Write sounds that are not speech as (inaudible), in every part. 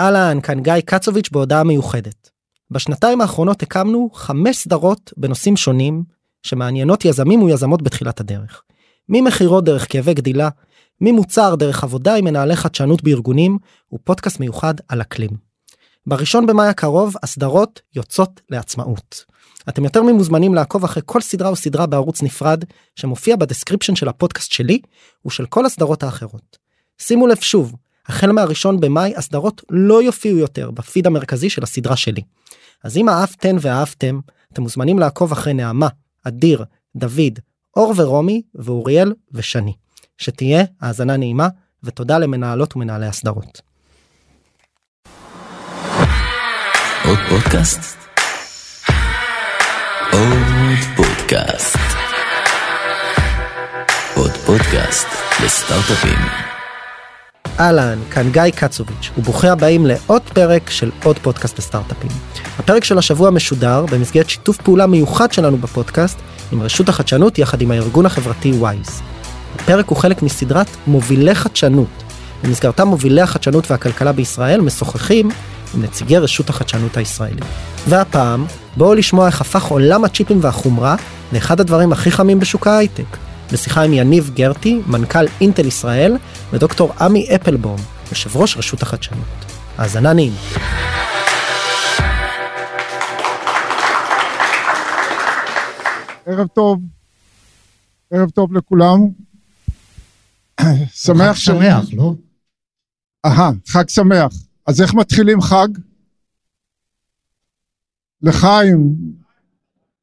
אהלן, כאן גיא קצוביץ' בהודעה מיוחדת. בשנתיים האחרונות הקמנו חמש סדרות בנושאים שונים שמעניינות יזמים ויזמות בתחילת הדרך. ממכירות דרך כאבי גדילה, ממוצר דרך עבודה עם מנהלי חדשנות בארגונים, ופודקאסט מיוחד על אקלים. בראשון במאי הקרוב הסדרות יוצאות לעצמאות. אתם יותר ממוזמנים לעקוב אחרי כל סדרה וסדרה בערוץ נפרד שמופיע ב description של הפודקאסט שלי ושל כל הסדרות האחרות. שימו לב שוב, החל מהראשון במאי הסדרות לא יופיעו יותר בפיד המרכזי של הסדרה שלי. אז אם אהבתן ואהבתם, אתם מוזמנים לעקוב אחרי נעמה, אדיר, דוד, אור ורומי ואוריאל ושני. שתהיה האזנה נעימה ותודה למנהלות ומנהלי הסדרות. עוד פודקאסט? עוד פודקאסט. עוד פודקאסט לסטארט-אפים. אהלן, כאן גיא קצוביץ', וברוכים הבאים לעוד פרק של עוד פודקאסט לסטארט-אפים. הפרק של השבוע משודר במסגרת שיתוף פעולה מיוחד שלנו בפודקאסט עם רשות החדשנות יחד עם הארגון החברתי וויז. הפרק הוא חלק מסדרת מובילי חדשנות. במסגרתה מובילי החדשנות והכלכלה בישראל משוחחים עם נציגי רשות החדשנות הישראלית. והפעם, בואו לשמוע איך הפך עולם הצ'יפים והחומרה לאחד הדברים הכי חמים בשוק ההייטק. בשיחה עם יניב גרטי, מנכ"ל אינטל ישראל, ודוקטור עמי אפלבום, יושב ראש רשות החדשנות. האזנה נעימה. ערב טוב, ערב טוב לכולם. שמח חג שמח, לא? אהה, חג שמח. אז איך מתחילים חג? לחיים,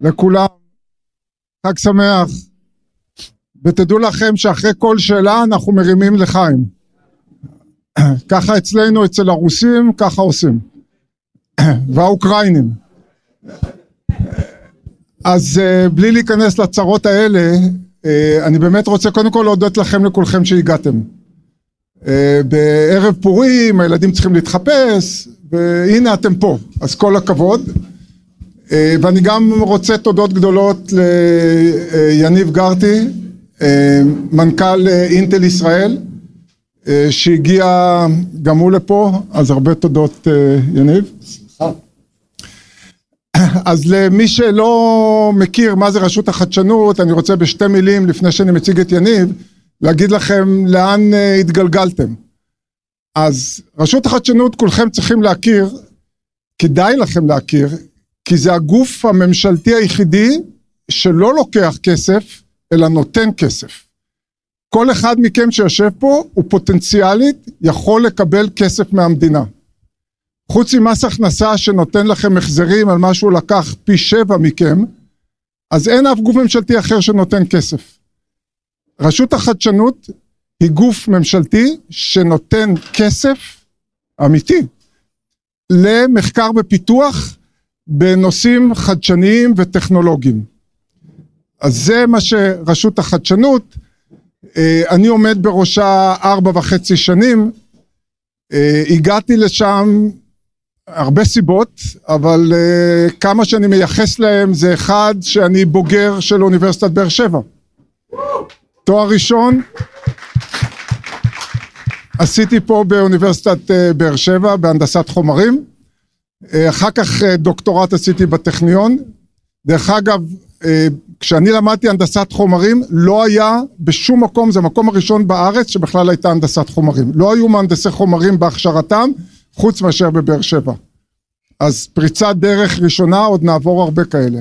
לכולם, חג שמח. ותדעו לכם שאחרי כל שאלה אנחנו מרימים לחיים. (clears throat) ככה אצלנו, אצל הרוסים, ככה עושים. (clears throat) והאוקראינים. אז uh, בלי להיכנס לצרות האלה, uh, אני באמת רוצה קודם כל להודות לכם לכולכם שהגעתם. Uh, בערב פורים הילדים צריכים להתחפש, והנה אתם פה, אז כל הכבוד. ואני גם רוצה תודות גדולות ליניב גרטי, מנכ"ל אינטל ישראל, uh, שהגיע גם הוא לפה, אז הרבה תודות יניב. אז למי שלא מכיר מה זה רשות החדשנות, אני רוצה בשתי מילים, לפני שאני מציג את יניב, להגיד לכם לאן התגלגלתם. אז רשות החדשנות כולכם צריכים להכיר, כדאי לכם להכיר, כי זה הגוף הממשלתי היחידי שלא לוקח כסף, אלא נותן כסף. כל אחד מכם שיושב פה הוא פוטנציאלית יכול לקבל כסף מהמדינה. חוץ ממס הכנסה שנותן לכם החזרים על מה שהוא לקח פי שבע מכם, אז אין אף גוף ממשלתי אחר שנותן כסף. רשות החדשנות היא גוף ממשלתי שנותן כסף אמיתי למחקר ופיתוח בנושאים חדשניים וטכנולוגיים. אז זה מה שרשות החדשנות, אני עומד בראשה ארבע וחצי שנים, הגעתי לשם הרבה סיבות, אבל uh, כמה שאני מייחס להם זה אחד שאני בוגר של אוניברסיטת באר שבע. תואר ראשון עשיתי פה באוניברסיטת באר שבע בהנדסת חומרים, אחר כך דוקטורט עשיתי בטכניון, דרך אגב כשאני למדתי הנדסת חומרים לא היה בשום מקום, זה המקום הראשון בארץ שבכלל הייתה הנדסת חומרים, לא היו מהנדסי חומרים בהכשרתם חוץ מאשר בבאר שבע. אז פריצת דרך ראשונה, עוד נעבור הרבה כאלה.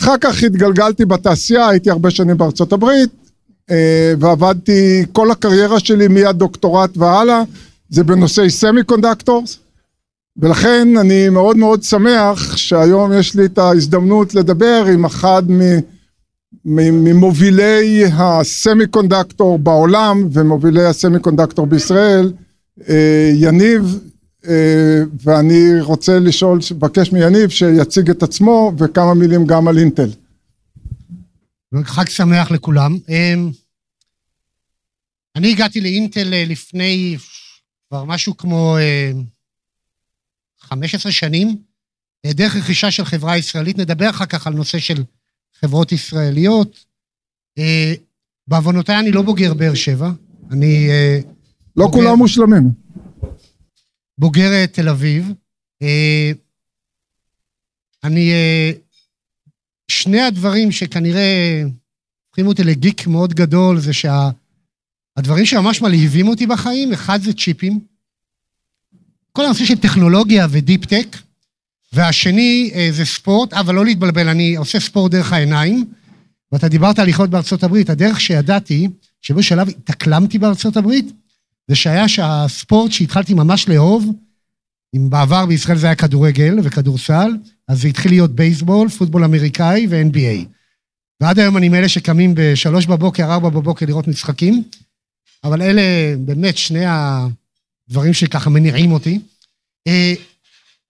אחר כך התגלגלתי בתעשייה, הייתי הרבה שנים בארצות הברית, ועבדתי, כל הקריירה שלי מהדוקטורט והלאה, זה בנושאי semiconductors, ולכן אני מאוד מאוד שמח שהיום יש לי את ההזדמנות לדבר עם אחד ממובילי ה semiconductor בעולם ומובילי ה semiconductor בישראל, יניב ואני רוצה לשאול, לבקש מיניב שיציג את עצמו וכמה מילים גם על אינטל. חג שמח לכולם. אני הגעתי לאינטל לפני כבר משהו כמו 15 שנים, דרך רכישה של חברה ישראלית, נדבר אחר כך על נושא של חברות ישראליות. בעוונותיי אני לא בוגר באר שבע, אני... לא כולם מושלמים. בוגר אה, תל אביב. אה, אני... אה, שני הדברים שכנראה הופכים אותי לגיק מאוד גדול, זה שהדברים שה, שממש מלהיבים אותי בחיים, אחד זה צ'יפים. כל הנושא של טכנולוגיה ודיפ טק, והשני זה ספורט, אבל לא להתבלבל, אני עושה ספורט דרך העיניים, ואתה דיברת על לחיות בארצות הברית, הדרך שידעתי, שבשלב התאקלמתי בארצות הברית, זה שהיה שהספורט שהתחלתי ממש לאהוב, אם בעבר בישראל זה היה כדורגל וכדורסל, אז זה התחיל להיות בייסבול, פוטבול אמריקאי ו-NBA. ועד היום אני מאלה שקמים בשלוש בבוקר, ארבע בבוקר לראות משחקים, אבל אלה באמת שני הדברים שככה מניעים אותי.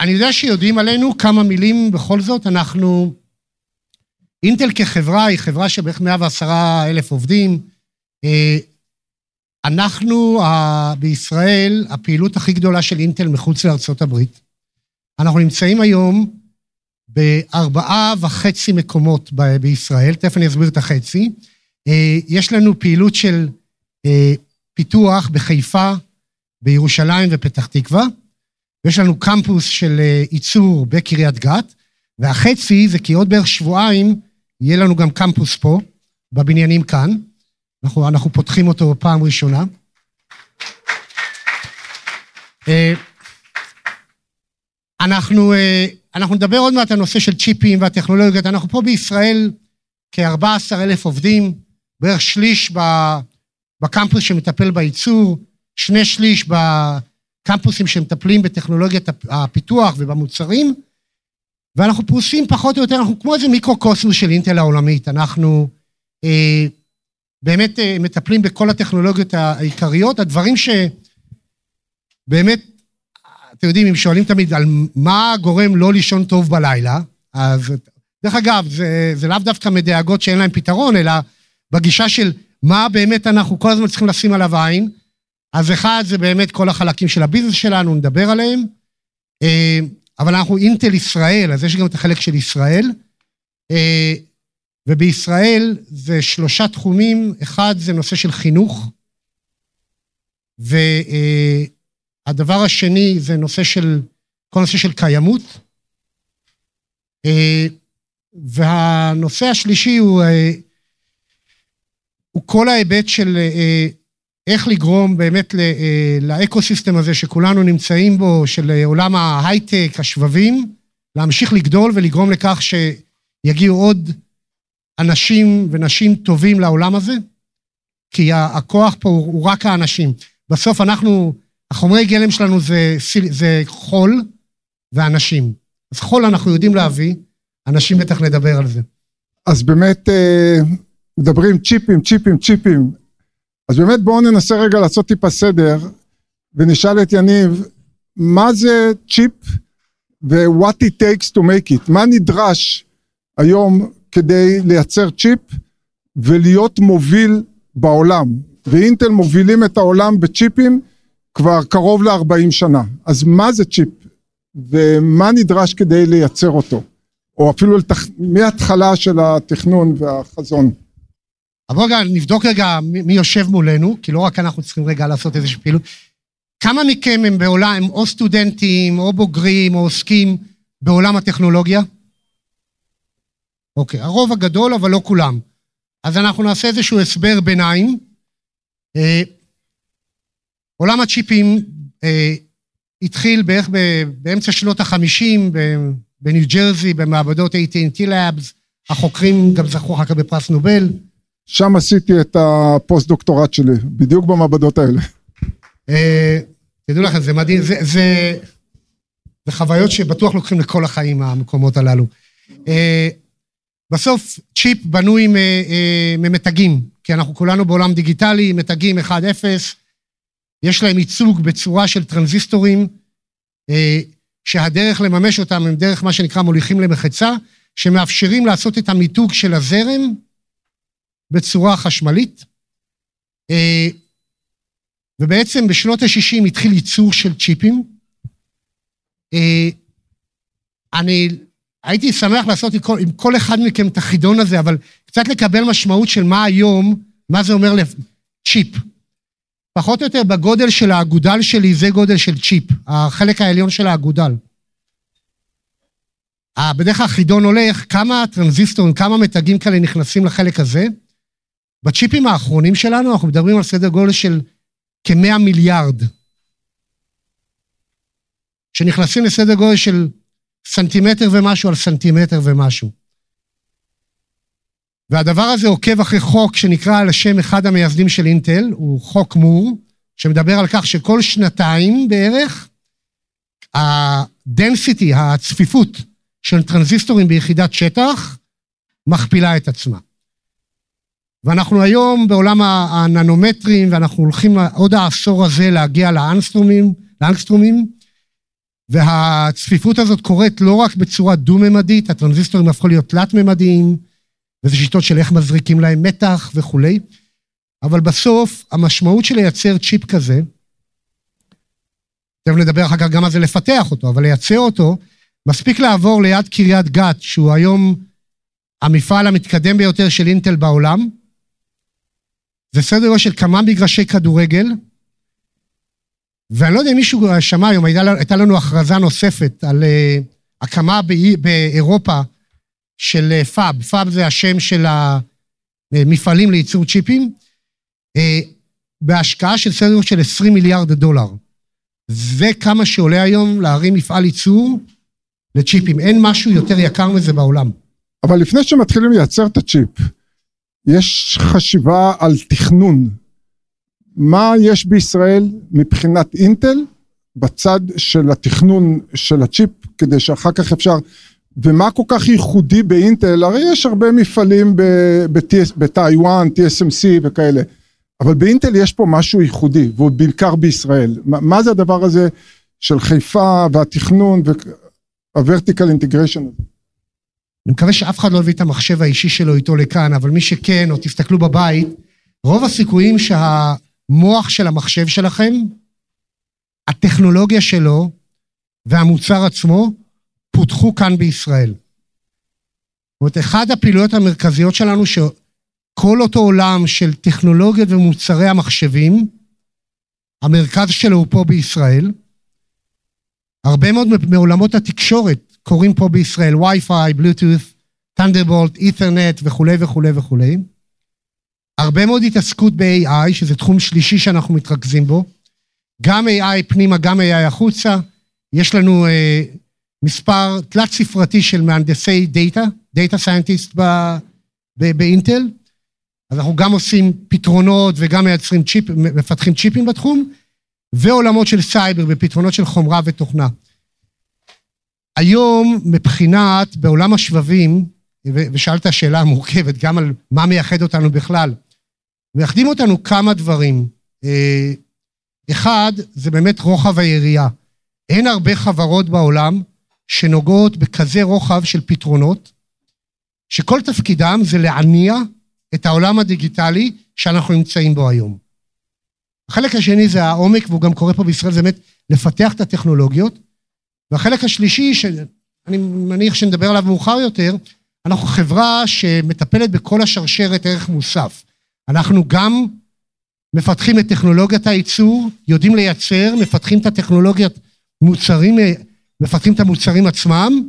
אני יודע שיודעים עלינו כמה מילים בכל זאת, אנחנו... אינטל כחברה היא חברה של בערך 110 אלף עובדים. אה, אנחנו בישראל, הפעילות הכי גדולה של אינטל מחוץ לארצות הברית. אנחנו נמצאים היום בארבעה וחצי מקומות ב- בישראל, תכף אני אסביר את החצי. אה, יש לנו פעילות של אה, פיתוח בחיפה, בירושלים ופתח תקווה, ויש לנו קמפוס של אה, ייצור בקריית גת, והחצי זה כי עוד בערך שבועיים יהיה לנו גם קמפוס פה, בבניינים כאן. אנחנו, אנחנו פותחים אותו פעם ראשונה. אנחנו אנחנו נדבר עוד מעט על נושא של צ'יפים והטכנולוגיות. אנחנו פה בישראל כ-14 אלף עובדים, בערך שליש בקמפוס שמטפל בייצור, שני שליש בקמפוסים שמטפלים בטכנולוגיית הפיתוח ובמוצרים, ואנחנו פרוסים פחות או יותר, אנחנו כמו איזה מיקרו-קוסמוס של אינטל העולמית. אנחנו אה, באמת אה, מטפלים בכל הטכנולוגיות העיקריות, הדברים שבאמת אתם יודעים, אם שואלים תמיד על מה גורם לא לישון טוב בלילה, אז דרך אגב, זה, זה לאו דווקא מדאגות שאין להן פתרון, אלא בגישה של מה באמת אנחנו כל הזמן צריכים לשים עליו עין. אז אחד, זה באמת כל החלקים של הביזנס שלנו, נדבר עליהם. אה, אבל אנחנו אינטל ישראל, אז יש גם את החלק של ישראל. אה, ובישראל זה שלושה תחומים, אחד זה נושא של חינוך, ו... אה, הדבר השני זה נושא של, כל נושא של קיימות. אה, והנושא השלישי הוא, הוא כל ההיבט של איך לגרום באמת לאקו-סיסטם הזה שכולנו נמצאים בו, של עולם ההייטק, השבבים, להמשיך לגדול ולגרום לכך שיגיעו עוד אנשים ונשים טובים לעולם הזה, כי הכוח פה הוא רק האנשים. בסוף אנחנו החומרי גלם שלנו זה, זה חול ואנשים. אז חול אנחנו יודעים להביא, אנשים בטח נדבר על זה. אז באמת אה, מדברים צ'יפים, צ'יפים, צ'יפים. אז באמת בואו ננסה רגע לעשות טיפה סדר, ונשאל את יניב, מה זה צ'יפ ו-what it takes to make it? מה נדרש היום כדי לייצר צ'יפ ולהיות מוביל בעולם? ואינטל מובילים את העולם בצ'יפים, כבר קרוב ל-40 שנה. אז מה זה צ'יפ? ומה נדרש כדי לייצר אותו? או אפילו לתכ... מההתחלה של התכנון והחזון. אבל רגע, נבדוק רגע מי יושב מולנו, כי לא רק אנחנו צריכים רגע לעשות איזושהי פעילות. כמה מכם הם בעולם, הם או סטודנטים, או בוגרים, או עוסקים בעולם הטכנולוגיה? אוקיי, הרוב הגדול, אבל לא כולם. אז אנחנו נעשה איזשהו הסבר ביניים. אה, עולם הצ'יפים אה, התחיל בערך באמצע שנות החמישים בניו ג'רזי, במעבדות AT&T Labs, החוקרים גם זכו אחר כך בפרס נובל. שם עשיתי את הפוסט דוקטורט שלי, בדיוק במעבדות האלה. אה, תדעו לכם, זה מדהים, זה, חוויות שבטוח לוקחים לכל החיים, המקומות הללו. אה, בסוף צ'יפ בנוי ממתגים, כי אנחנו כולנו בעולם דיגיטלי, מתגים 1-0, יש להם ייצוג בצורה של טרנזיסטורים, אה, שהדרך לממש אותם הם דרך מה שנקרא מוליכים למחצה, שמאפשרים לעשות את המיתוג של הזרם בצורה חשמלית. אה, ובעצם בשנות ה-60 התחיל ייצור של צ'יפים. אה, אני הייתי שמח לעשות עם כל, עם כל אחד מכם את החידון הזה, אבל קצת לקבל משמעות של מה היום, מה זה אומר לצ'יפ. פחות או יותר בגודל של האגודל שלי, זה גודל של צ'יפ, החלק העליון של האגודל. אה, בדרך כלל חידון הולך, כמה טרנזיסטורים, כמה מתגים כאלה נכנסים לחלק הזה. בצ'יפים האחרונים שלנו, אנחנו מדברים על סדר גודל של כמאה מיליארד, שנכנסים לסדר גודל של סנטימטר ומשהו על סנטימטר ומשהו. והדבר הזה עוקב אחרי חוק שנקרא על השם אחד המייסדים של אינטל, הוא חוק מור, שמדבר על כך שכל שנתיים בערך, ה-density, הצפיפות של טרנזיסטורים ביחידת שטח, מכפילה את עצמה. ואנחנו היום בעולם הננומטרים, ואנחנו הולכים עוד העשור הזה להגיע לאנסטרומים, לאנסטרומים, והצפיפות הזאת קורית לא רק בצורה דו-ממדית, הטרנזיסטורים הפכו להיות תלת-ממדיים, וזה שיטות של איך מזריקים להם מתח וכולי, אבל בסוף המשמעות של לייצר צ'יפ כזה, תכף נדבר אחר כך גם על זה לפתח אותו, אבל לייצר אותו, מספיק לעבור ליד קריית גת, שהוא היום המפעל המתקדם ביותר של אינטל בעולם, זה סדר גודל של כמה מגרשי כדורגל, ואני לא יודע אם מישהו שמע היום, הייתה לנו הכרזה נוספת על uh, הקמה באירופה של uh, פאב, פאב זה השם של המפעלים לייצור צ'יפים, uh, בהשקעה של סדר גודל של 20 מיליארד דולר. זה כמה שעולה היום להרים מפעל ייצור לצ'יפים. אין משהו יותר יקר מזה בעולם. אבל לפני שמתחילים לייצר את הצ'יפ, יש חשיבה על תכנון. מה יש בישראל מבחינת אינטל בצד של התכנון של הצ'יפ, כדי שאחר כך אפשר... ומה כל כך ייחודי באינטל? הרי יש הרבה מפעלים בטיוואן, TSMC וכאלה, אבל באינטל יש פה משהו ייחודי, והוא בעיקר בישראל. מה זה הדבר הזה של חיפה והתכנון וה-vertical integration הזה? אני מקווה שאף אחד לא הביא את המחשב האישי שלו איתו לכאן, אבל מי שכן, או תסתכלו בבית, רוב הסיכויים שהמוח של המחשב שלכם, הטכנולוגיה שלו והמוצר עצמו, פותחו כאן בישראל. זאת אומרת, אחת הפעילויות המרכזיות שלנו, שכל אותו עולם של טכנולוגיות ומוצרי המחשבים, המרכז שלו הוא פה בישראל. הרבה מאוד מעולמות התקשורת קורים פה בישראל, וי-פיי, בלוטות', Thunderbolt, Ethernet וכולי וכולי וכולי. הרבה מאוד התעסקות ב-AI, שזה תחום שלישי שאנחנו מתרכזים בו. גם AI פנימה, גם AI החוצה. יש לנו אה, מספר תלת ספרתי של מהנדסי דאטה, data scientist באינטל. אז אנחנו גם עושים פתרונות וגם מייצרים צ'יפ, מפתחים צ'יפים בתחום, ועולמות של סייבר בפתרונות של חומרה ותוכנה. היום מבחינת, בעולם השבבים, ושאלת שאלה מורכבת גם על מה מייחד אותנו בכלל, מייחדים אותנו כמה דברים. אה, אחד, זה באמת רוחב היריעה. אין הרבה חברות בעולם שנוגעות בכזה רוחב של פתרונות, שכל תפקידם זה להניע את העולם הדיגיטלי שאנחנו נמצאים בו היום. החלק השני זה העומק, והוא גם קורה פה בישראל, זה באמת לפתח את הטכנולוגיות, והחלק השלישי, שאני מניח שנדבר עליו מאוחר יותר, אנחנו חברה שמטפלת בכל השרשרת ערך מוסף. אנחנו גם מפתחים את טכנולוגיית הייצור, יודעים לייצר, מפתחים את הטכנולוגיית מוצרים, מפתחים את המוצרים עצמם,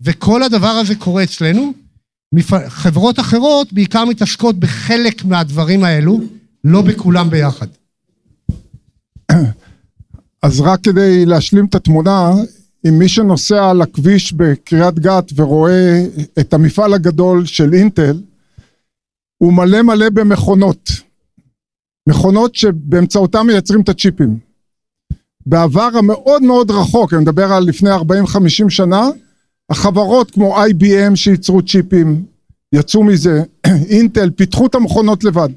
וכל הדבר הזה קורה אצלנו. חברות אחרות בעיקר מתעסקות בחלק מהדברים האלו, לא בכולם ביחד. אז רק כדי להשלים את התמונה, אם מי שנוסע על הכביש בקריית גת ורואה את המפעל הגדול של אינטל, הוא מלא מלא במכונות. מכונות שבאמצעותם מייצרים את הצ'יפים. בעבר המאוד מאוד רחוק, אני מדבר על לפני 40-50 שנה, החברות כמו IBM שייצרו צ'יפים, יצאו מזה, (clears throat) אינטל, פיתחו את המכונות לבד.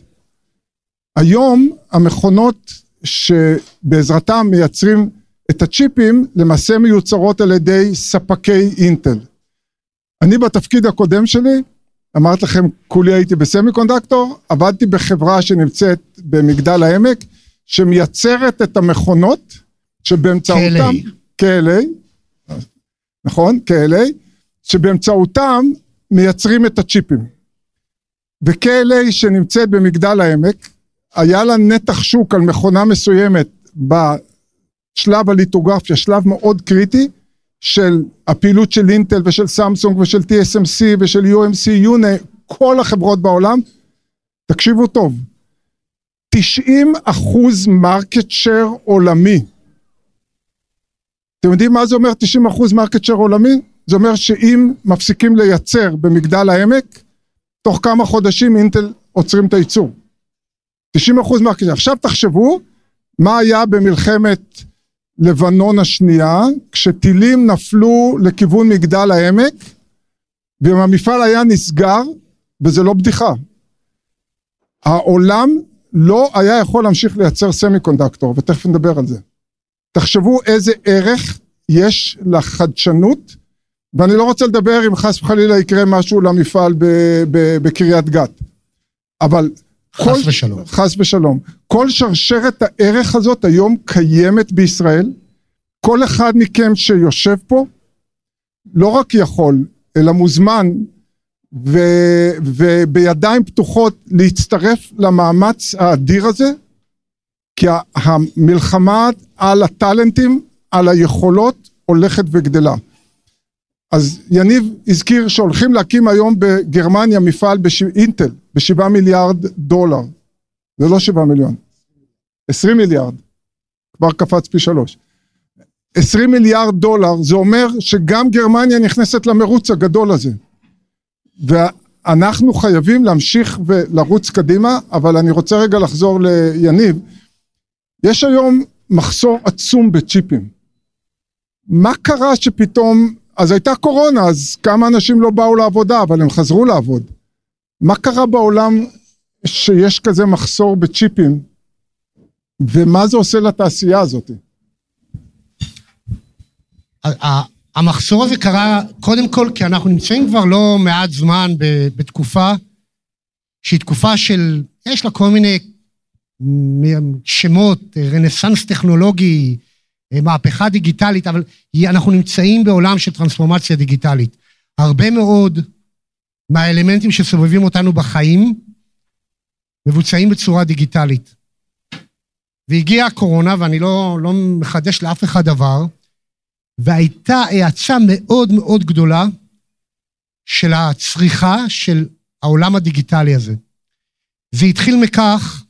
היום המכונות שבעזרתם מייצרים את הצ'יפים למעשה מיוצרות על ידי ספקי אינטל. אני בתפקיד הקודם שלי, אמרתי לכם, כולי הייתי בסמי קונדקטור, עבדתי בחברה שנמצאת במגדל העמק, שמייצרת את המכונות שבאמצעותם... KLA. KLA, נכון? KLA, שבאמצעותם מייצרים את הצ'יפים. ו-KLA שנמצאת במגדל העמק, היה לה נתח שוק על מכונה מסוימת בשלב הליטוגרפיה, שלב מאוד קריטי של הפעילות של אינטל ושל סמסונג ושל TSMC ושל UMC, יונה, כל החברות בעולם, תקשיבו טוב, 90 אחוז market share עולמי. אתם יודעים מה זה אומר 90 אחוז market share עולמי? זה אומר שאם מפסיקים לייצר במגדל העמק, תוך כמה חודשים אינטל עוצרים את הייצור. 90 אחוז market share. עכשיו תחשבו מה היה במלחמת לבנון השנייה, כשטילים נפלו לכיוון מגדל העמק, ואם המפעל היה נסגר, וזה לא בדיחה. העולם לא היה יכול להמשיך לייצר semiconductor, ותכף נדבר על זה. תחשבו איזה ערך יש לחדשנות, ואני לא רוצה לדבר אם חס וחלילה יקרה משהו למפעל בקריית גת. אבל חס כל, ושלום. חס ושלום. כל שרשרת הערך הזאת היום קיימת בישראל. כל אחד מכם שיושב פה, לא רק יכול, אלא מוזמן ו, ובידיים פתוחות להצטרף למאמץ האדיר הזה, כי המלחמה על הטאלנטים, על היכולות, הולכת וגדלה. אז יניב הזכיר שהולכים להקים היום בגרמניה מפעל באינטל בשבעה מיליארד דולר. זה לא שבעה מיליון, עשרים מיליארד. כבר קפץ פי שלוש. עשרים מיליארד דולר, זה אומר שגם גרמניה נכנסת למרוץ הגדול הזה. ואנחנו חייבים להמשיך ולרוץ קדימה, אבל אני רוצה רגע לחזור ליניב. יש היום מחסור עצום בצ'יפים. מה קרה שפתאום, אז הייתה קורונה, אז כמה אנשים לא באו לעבודה, אבל הם חזרו לעבוד. מה קרה בעולם שיש כזה מחסור בצ'יפים, ומה זה עושה לתעשייה הזאת? המחסור הזה קרה קודם כל כי אנחנו נמצאים כבר לא מעט זמן בתקופה שהיא תקופה של, יש לה כל מיני שמות, רנסאנס טכנולוגי, מהפכה דיגיטלית, אבל אנחנו נמצאים בעולם של טרנספורמציה דיגיטלית. הרבה מאוד מהאלמנטים שסובבים אותנו בחיים מבוצעים בצורה דיגיטלית. והגיעה הקורונה, ואני לא, לא מחדש לאף אחד דבר, והייתה האצה מאוד מאוד גדולה של הצריכה של העולם הדיגיטלי הזה. זה התחיל מכך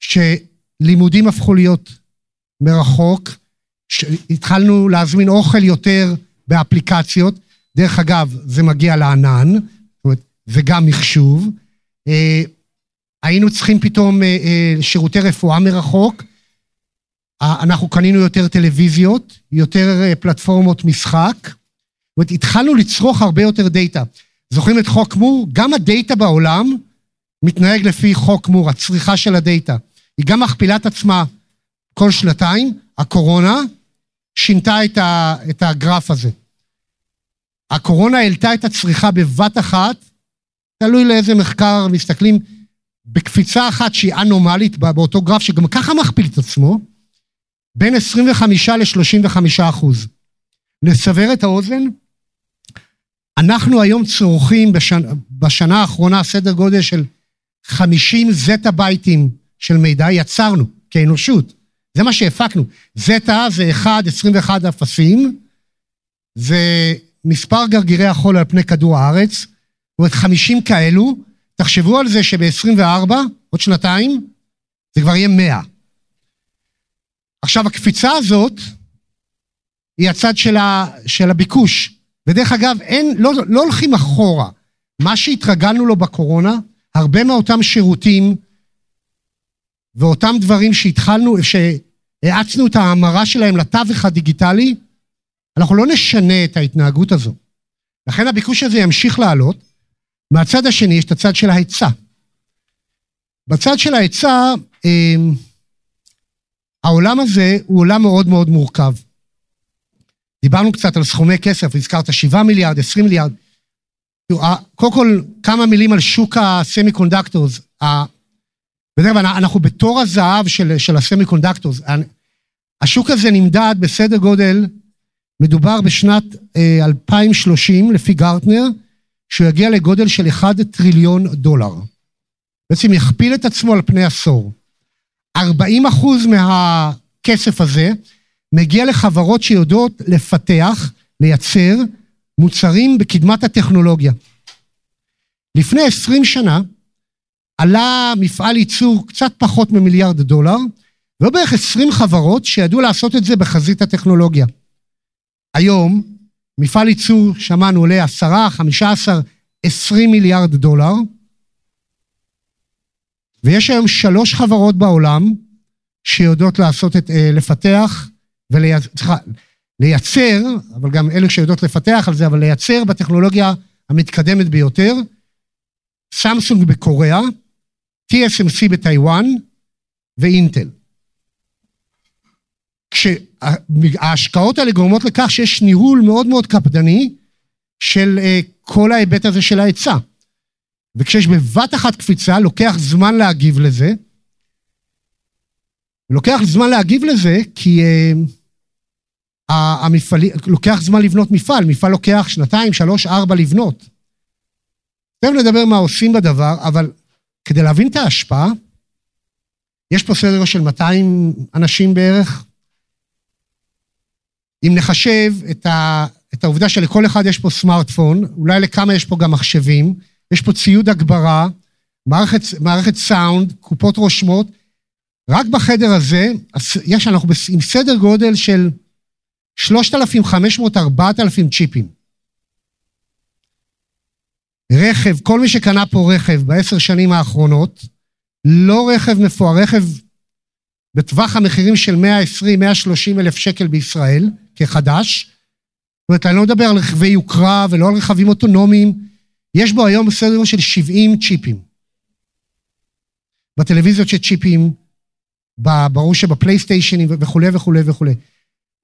שלימודים הפכו להיות מרחוק, התחלנו להזמין אוכל יותר באפליקציות, דרך אגב, זה מגיע לענן, זאת אומרת, זה גם מחשוב. אה, היינו צריכים פתאום אה, אה, שירותי רפואה מרחוק, אנחנו קנינו יותר טלוויזיות, יותר פלטפורמות משחק, זאת אומרת, התחלנו לצרוך הרבה יותר דאטה. זוכרים את חוק מור? גם הדאטה בעולם מתנהג לפי חוק מור, הצריכה של הדאטה. היא גם מכפילה את עצמה כל שנתיים, הקורונה שינתה את, ה, את הגרף הזה. הקורונה העלתה את הצריכה בבת אחת, תלוי לאיזה מחקר מסתכלים, בקפיצה אחת שהיא אנומלית, באותו גרף שגם ככה מכפיל את עצמו, בין 25 ל-35 אחוז. לסבר את האוזן, אנחנו היום צורכים בשנה, בשנה האחרונה סדר גודל של 50 זטה בייטים של מידע, יצרנו כאנושות. זה מה שהפקנו. זטה זה 1, 21 אפסים, זה מספר גרגירי החול על פני כדור הארץ, זאת אומרת 50 כאלו, תחשבו על זה שב-24, עוד שנתיים, זה כבר יהיה 100. עכשיו, הקפיצה הזאת היא הצד של, ה, של הביקוש. ודרך אגב, אין, לא, לא הולכים אחורה. מה שהתרגלנו לו בקורונה, הרבה מאותם שירותים ואותם דברים שהתחלנו, שהאצנו את ההמרה שלהם לתווך הדיגיטלי, אנחנו לא נשנה את ההתנהגות הזו. לכן הביקוש הזה ימשיך לעלות. מהצד השני יש את הצד של ההיצע. בצד של ההיצע, אמ, העולם הזה הוא עולם מאוד מאוד מורכב. דיברנו קצת על סכומי כסף, הזכרת 7 מיליארד, 20 מיליארד. קודם כל, כמה מילים על שוק ה semiconductors. כלל אנחנו בתור הזהב של, של ה semiconductors. השוק הזה נמדד בסדר גודל, מדובר בשנת 2030, לפי גרטנר, שהוא יגיע לגודל של 1 טריליון דולר. בעצם יכפיל את עצמו על פני עשור. 40 אחוז מהכסף הזה מגיע לחברות שיודעות לפתח, לייצר מוצרים בקדמת הטכנולוגיה. לפני 20 שנה עלה מפעל ייצור קצת פחות ממיליארד דולר, והיו בערך 20 חברות שידעו לעשות את זה בחזית הטכנולוגיה. היום, מפעל ייצור, שמענו, עולה 10, 15, 20 מיליארד דולר, ויש היום שלוש חברות בעולם שיודעות לעשות את, אה, לפתח ולייצר, לייצר, אבל גם אלו שיודעות לפתח על זה, אבל לייצר בטכנולוגיה המתקדמת ביותר, סמסונג בקוריאה, TSMC בטיוואן ואינטל. כשההשקעות האלה גורמות לכך שיש ניהול מאוד מאוד קפדני של אה, כל ההיבט הזה של ההיצע. וכשיש בבת אחת קפיצה, לוקח זמן להגיב לזה. לוקח זמן להגיב לזה כי uh, המפעל, לוקח זמן לבנות מפעל, מפעל לוקח שנתיים, שלוש, ארבע לבנות. תכף נדבר מה עושים בדבר, אבל כדי להבין את ההשפעה, יש פה סדר של 200 אנשים בערך. אם נחשב את, ה, את העובדה שלכל אחד יש פה סמארטפון, אולי לכמה יש פה גם מחשבים, יש פה ציוד הגברה, מערכת, מערכת סאונד, קופות רושמות. רק בחדר הזה, יש, אנחנו עם סדר גודל של 3,500-4,000 צ'יפים. רכב, כל מי שקנה פה רכב בעשר שנים האחרונות, לא רכב מפואר, רכב בטווח המחירים של 120-130 אלף שקל בישראל, כחדש. זאת אומרת, אני לא מדבר על רכבי יוקרה ולא על רכבים אוטונומיים, יש בו היום בסדר גודל של 70 צ'יפים. בטלוויזיות של צ'יפים, ברור שבפלייסטיישנים וכולי וכולי וכולי.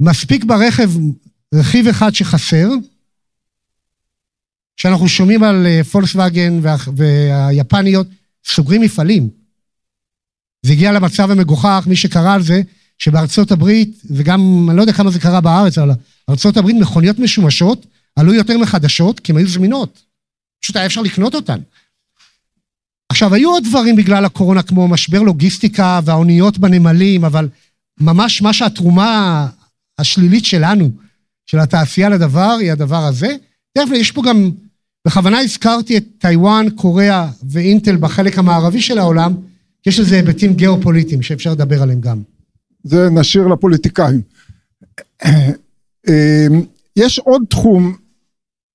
מספיק ברכב רכיב אחד שחסר, כשאנחנו שומעים על אה, פולקסווגן והיפניות, סוגרים מפעלים. זה הגיע למצב המגוחך, מי שקרא על זה, שבארצות הברית, וגם, אני לא יודע כמה זה קרה בארץ, אבל ארצות הברית מכוניות משומשות עלו יותר מחדשות, כי הן היו זמינות. פשוט היה אפשר לקנות אותן. עכשיו, היו עוד דברים בגלל הקורונה, כמו משבר לוגיסטיקה והאוניות בנמלים, אבל ממש מה שהתרומה השלילית שלנו, של התעשייה לדבר, היא הדבר הזה. תכף יש פה גם, בכוונה הזכרתי את טיוואן, קוריאה ואינטל בחלק המערבי של העולם, כי יש לזה היבטים גיאופוליטיים שאפשר לדבר עליהם גם. זה נשאיר לפוליטיקאים. אה, יש עוד תחום,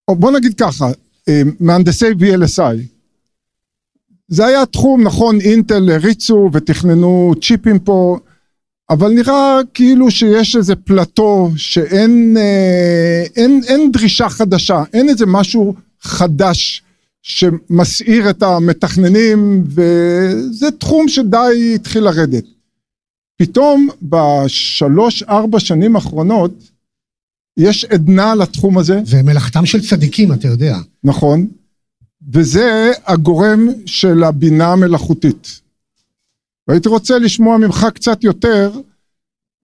או בוא נגיד ככה, אה, מהנדסי VLSI. זה היה תחום, נכון, אינטל הריצו ותכננו צ'יפים פה, אבל נראה כאילו שיש איזה פלטו שאין אה, אין, אין דרישה חדשה, אין איזה משהו חדש שמסעיר את המתכננים, וזה תחום שדי התחיל לרדת. פתאום בשלוש ארבע שנים האחרונות יש עדנה לתחום הזה. זה מלאכתם של צדיקים, אתה יודע. נכון, וזה הגורם של הבינה המלאכותית. והייתי רוצה לשמוע ממך קצת יותר,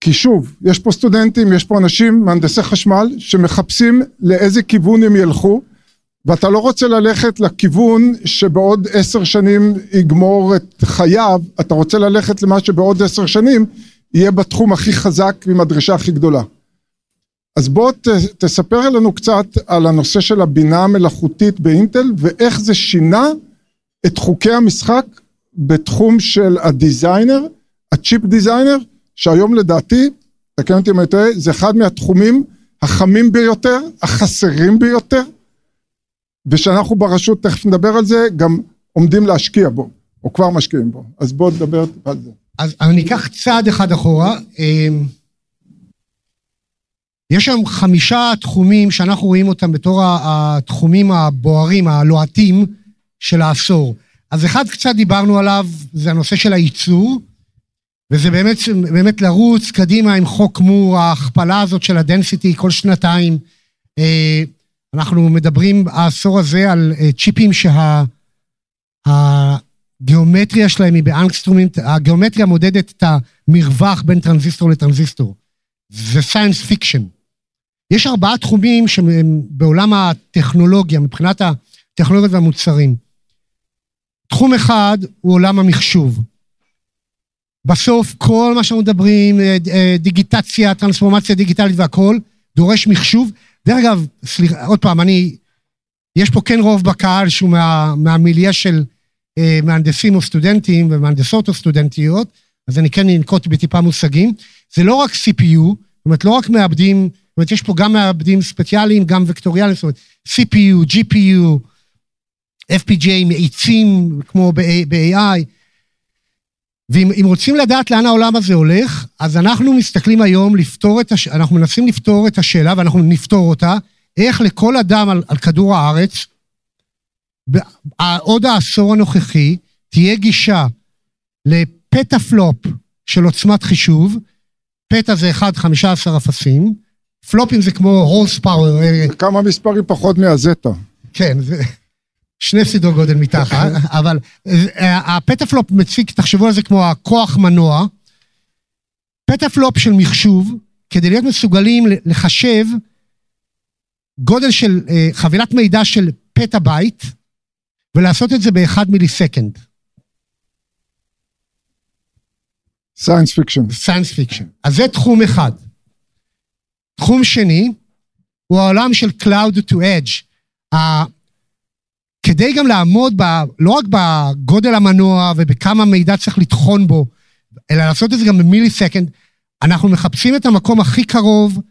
כי שוב, יש פה סטודנטים, יש פה אנשים, מהנדסי חשמל, שמחפשים לאיזה כיוון הם ילכו, ואתה לא רוצה ללכת לכיוון שבעוד עשר שנים יגמור את חייו, אתה רוצה ללכת למה שבעוד עשר שנים יהיה בתחום הכי חזק עם הדרישה הכי גדולה. אז בוא ת, תספר לנו קצת על הנושא של הבינה המלאכותית באינטל ואיך זה שינה את חוקי המשחק בתחום של הדיזיינר, הצ'יפ דיזיינר, שהיום לדעתי, תקן אותי אם אני טועה, זה אחד מהתחומים החמים ביותר, החסרים ביותר, ושאנחנו ברשות, תכף נדבר על זה, גם עומדים להשקיע בו, או כבר משקיעים בו. אז בוא נדבר על זה. אז אני אקח צעד אחד אחורה. אמ, יש שם חמישה תחומים שאנחנו רואים אותם בתור התחומים הבוערים, הלוהטים של העשור. אז אחד קצת דיברנו עליו, זה הנושא של הייצור, וזה באמת, באמת לרוץ קדימה עם חוק מור, ההכפלה הזאת של ה density כל שנתיים. אנחנו מדברים העשור הזה על אה, צ'יפים שהגיאומטריה שה, שלהם היא באנגסטרומים, הגיאומטריה מודדת את המרווח בין טרנזיסטור לטרנזיסטור. זה science fiction. יש ארבעה תחומים שהם בעולם הטכנולוגיה, מבחינת הטכנולוגיות והמוצרים. תחום אחד הוא עולם המחשוב. בסוף כל מה שאנחנו מדברים, אה, אה, דיגיטציה, טרנספורמציה דיגיטלית והכול, דורש מחשוב. דרך אגב, סליחה, עוד פעם, אני, יש פה כן רוב בקהל שהוא מה, מהמיליה של אה, מהנדסים או סטודנטים ומהנדסות או סטודנטיות, אז אני כן אנקוט בטיפה מושגים. זה לא רק CPU, זאת אומרת, לא רק מעבדים, זאת אומרת, יש פה גם מעבדים ספציאליים, גם וקטוריאליים, זאת אומרת, CPU, GPU, FPGA, מאיצים כמו ב-AI. ואם רוצים לדעת לאן העולם הזה הולך, אז אנחנו מסתכלים היום לפתור את הש... אנחנו מנסים לפתור את השאלה, ואנחנו נפתור אותה, איך לכל אדם על, על כדור הארץ, עוד העשור הנוכחי, תהיה גישה לפטה פלופ של עוצמת חישוב, פטה זה 1-15 אפסים, פלופים זה כמו horse power. אה, כמה מספרים פחות מהזטה. כן, זה שני סדרי גודל מתחת, אבל אה, הפטאפלופ מציג, תחשבו על זה כמו הכוח מנוע. פטאפלופ של מחשוב, כדי להיות מסוגלים לחשב גודל של אה, חבילת מידע של פטה בייט, ולעשות את זה באחד millisecond. science fiction. science fiction. אז זה תחום אחד. תחום שני הוא העולם של Cloud to Edge. כדי גם לעמוד ב, לא רק בגודל המנוע ובכמה מידע צריך לטחון בו, אלא לעשות את זה גם ב millisecond, אנחנו מחפשים את המקום הכי קרוב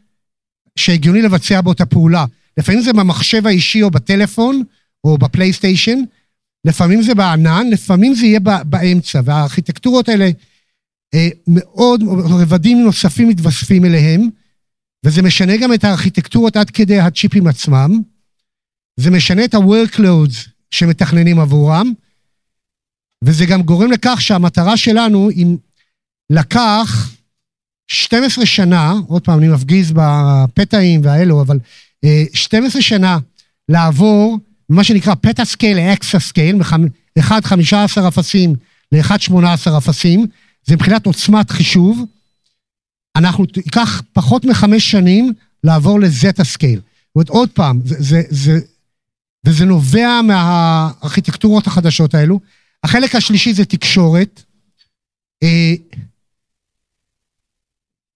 שהגיוני לבצע בו את הפעולה. לפעמים זה במחשב האישי או בטלפון או בפלייסטיישן, לפעמים זה בענן, לפעמים זה יהיה באמצע, והארכיטקטורות האלה אה, מאוד, רבדים נוספים מתווספים אליהם, וזה משנה גם את הארכיטקטורות עד כדי הצ'יפים עצמם. זה משנה את ה-workloads שמתכננים עבורם, וזה גם גורם לכך שהמטרה שלנו, אם לקח 12 שנה, עוד פעם, אני מפגיז בפתאים והאלו, אבל 12 אה, שנה לעבור מה שנקרא petascale ל exascale, מ-1.15 אפסים ל-1.18 אפסים, זה מבחינת עוצמת חישוב. אנחנו, ייקח פחות מחמש שנים לעבור ל zettascale. זאת אומרת, עוד פעם, זה, זה, זה, וזה נובע מהארכיטקטורות החדשות האלו. החלק השלישי זה תקשורת. אה,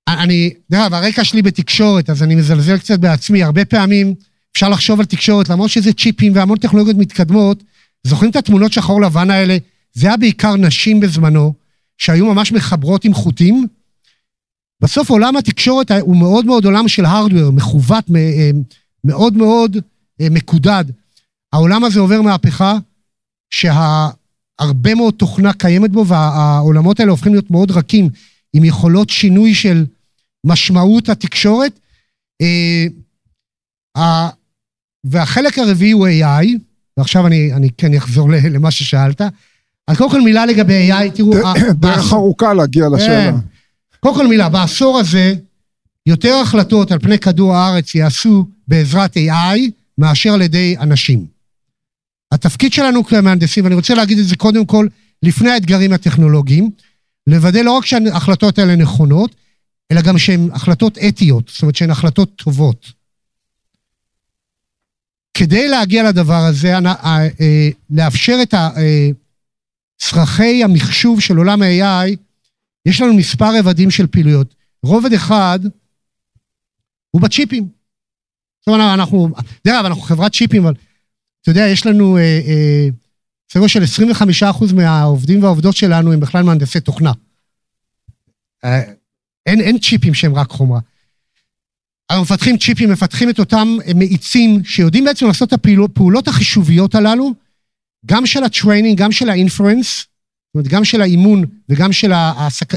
אני, דרך אגב, הרקע שלי בתקשורת, אז אני מזלזל קצת בעצמי. הרבה פעמים אפשר לחשוב על תקשורת, למרות שזה צ'יפים והמון טכנולוגיות מתקדמות. זוכרים את התמונות שחור לבן האלה? זה היה בעיקר נשים בזמנו, שהיו ממש מחברות עם חוטים. בסוף עולם התקשורת הוא מאוד מאוד עולם של הארדוור, מכוות, אה, מאוד מאוד אה, מקודד. העולם הזה עובר מהפכה שהרבה מאוד תוכנה קיימת בו, והעולמות האלה הופכים להיות מאוד רכים, עם יכולות שינוי של משמעות התקשורת. אה, והחלק הרביעי הוא AI, ועכשיו אני, אני כן אחזור למה ששאלת. אז קודם כל מילה לגבי AI, תראו... דרך ארוכה להגיע כן. לשאלה. קודם כל מילה, בעשור הזה, יותר החלטות על פני כדור הארץ יעשו בעזרת AI מאשר על ידי אנשים. התפקיד שלנו כמהנדסים, ואני רוצה להגיד את זה קודם כל, לפני האתגרים הטכנולוגיים, לוודא לא רק שההחלטות האלה נכונות, אלא גם שהן החלטות אתיות, זאת אומרת שהן החלטות טובות. כדי להגיע לדבר הזה, אה, אה, לאפשר את אה, צרכי המחשוב של עולם ה-AI, יש לנו מספר רבדים של פעילויות. רובד אחד הוא בצ'יפים. זאת אומרת, אנחנו, דרך אגב, אנחנו חברת צ'יפים, אבל אתה יודע, יש לנו סדר אה, של 25% מהעובדים והעובדות שלנו הם בכלל מהנדסי תוכנה. אה, אין, אין צ'יפים שהם רק חומרה. אנחנו מפתחים צ'יפים, מפתחים את אותם מאיצים שיודעים בעצם לעשות את הפעולות החישוביות הללו, גם של ה training, גם של ה inference, זאת אומרת, גם של האימון וגם של ההסק...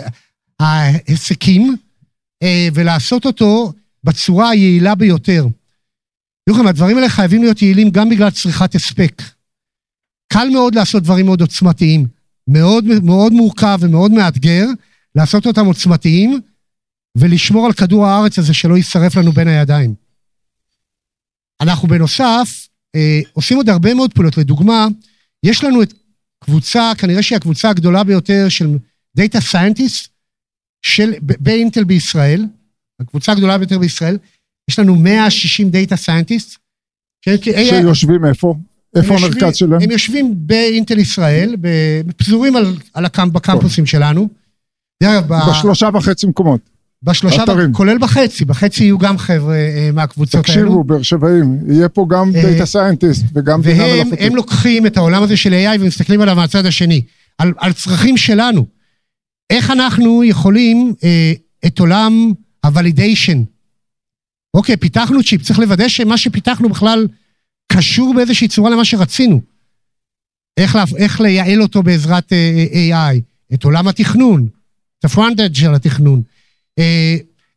ההסקים, אה, ולעשות אותו בצורה היעילה ביותר. לכם, הדברים האלה חייבים להיות יעילים גם בגלל צריכת הספק. קל מאוד לעשות דברים מאוד עוצמתיים. מאוד, מאוד מורכב ומאוד מאתגר לעשות אותם עוצמתיים ולשמור על כדור הארץ הזה שלא יישרף לנו בין הידיים. אנחנו בנוסף אה, עושים עוד הרבה מאוד פעולות. לדוגמה, יש לנו את קבוצה, כנראה שהיא הקבוצה הגדולה ביותר של Scientist של, באינטל בישראל, הקבוצה הגדולה ביותר בישראל, יש לנו 160 data scientist. שיושבים איפה? איפה המרכז יושבים- שלהם? הם יושבים באינטל ישראל, פזורים על, על הקמפ, בקמפוסים שלנו. בשלושה וחצי מקומות. בשלושה, אתרים. כולל בחצי, בחצי יהיו גם חבר'ה אה, מהקבוצות האלו. תקשיבו, באר שבעים, יהיה פה גם data scientist וגם בינה והם מלאכותית. הם לוקחים את העולם הזה של AI ומסתכלים עליו מהצד השני, על, על צרכים שלנו. איך אנחנו יכולים אה, את עולם ה-validation? אוקיי, פיתחנו צ'יפ, צריך לוודא שמה שפיתחנו בכלל קשור באיזושהי צורה למה שרצינו. איך, לה, איך לייעל אותו בעזרת אה, AI, את עולם התכנון, את הפרונט-אד של התכנון. אה,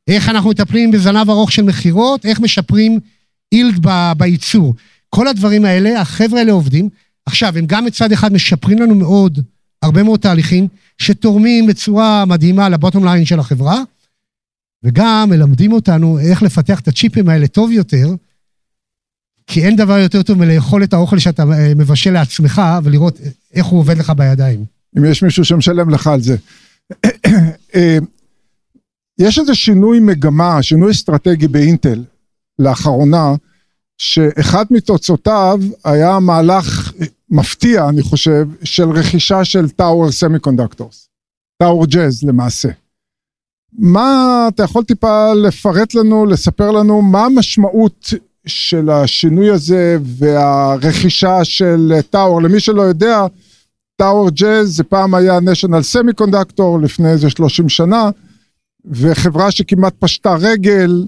איך אנחנו מטפלים בזנב ארוך של מכירות, איך משפרים אילד ב- בייצור. כל הדברים האלה, החבר'ה האלה עובדים. עכשיו, הם גם מצד אחד משפרים לנו מאוד, הרבה מאוד תהליכים, שתורמים בצורה מדהימה לבוטום ליין של החברה, וגם מלמדים אותנו איך לפתח את הצ'יפים האלה טוב יותר, כי אין דבר יותר טוב מלאכול את האוכל שאתה אה, מבשל לעצמך, ולראות איך הוא עובד לך בידיים. אם יש מישהו שמשלם לך על זה. אה, יש איזה שינוי מגמה, שינוי אסטרטגי באינטל לאחרונה, שאחד מתוצאותיו היה מהלך מפתיע, אני חושב, של רכישה של טאוור Semiconductors. טאוור ג'אז למעשה. מה, אתה יכול טיפה לפרט לנו, לספר לנו, מה המשמעות של השינוי הזה והרכישה של טאוור? למי שלא יודע, טאוור ג'אז זה פעם היה national semiconductor לפני איזה 30 שנה, וחברה שכמעט פשטה רגל,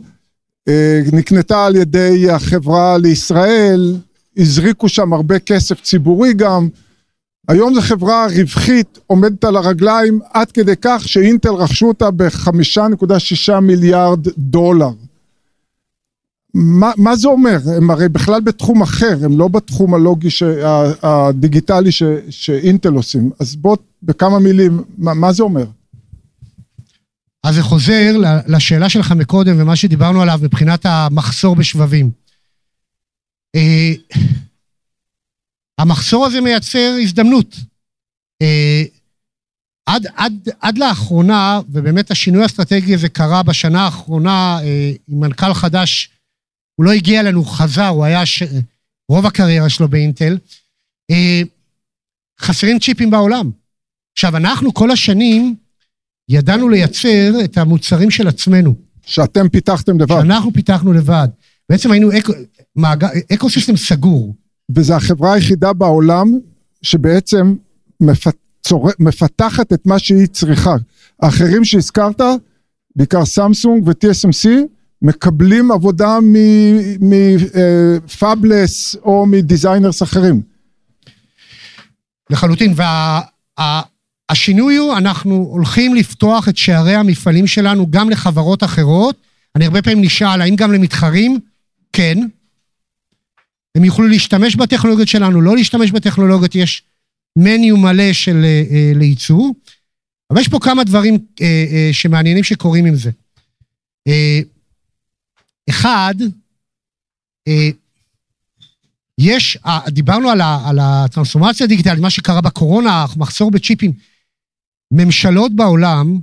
אה, נקנתה על ידי החברה לישראל, הזריקו שם הרבה כסף ציבורי גם. היום זו חברה רווחית, עומדת על הרגליים, עד כדי כך שאינטל רכשו אותה ב-5.6 מיליארד דולר. מה, מה זה אומר? הם הרי בכלל בתחום אחר, הם לא בתחום הלוגי, ש, הדיגיטלי ש, שאינטל עושים. אז בוא, בכמה מילים, מה, מה זה אומר? אז זה חוזר לשאלה שלך מקודם ומה שדיברנו עליו מבחינת המחסור בשבבים. המחסור הזה מייצר הזדמנות. אה, עד, עד, עד לאחרונה, ובאמת השינוי האסטרטגי הזה קרה בשנה האחרונה אה, עם מנכ"ל חדש, הוא לא הגיע אלינו, הוא חזר, הוא היה ש... רוב הקריירה שלו באינטל. אה, חסרים צ'יפים בעולם. עכשיו, אנחנו כל השנים, ידענו לייצר את המוצרים של עצמנו, שאתם פיתחתם לבד, שאנחנו פיתחנו לבד. בעצם היינו אקו, מעג... ecosystem סגור. וזו החברה היחידה בעולם שבעצם מפת, מפתחת את מה שהיא צריכה. האחרים שהזכרת, בעיקר סמסונג ו-TSMC, מקבלים עבודה מפאבלס או מדיזיינרס אחרים. לחלוטין. והשינוי הוא, אנחנו הולכים לפתוח את שערי המפעלים שלנו גם לחברות אחרות. אני הרבה פעמים נשאל, האם גם למתחרים? כן. הם יוכלו להשתמש בטכנולוגיות שלנו, לא להשתמש בטכנולוגיות, יש מניו מלא של אה, אה, לייצור. אבל יש פה כמה דברים אה, אה, שמעניינים שקורים עם זה. אה, אחד, אה, יש, אה, דיברנו על, ה, על הטרנספורמציה הדיגיטלית, מה שקרה בקורונה, מחסור בצ'יפים. ממשלות בעולם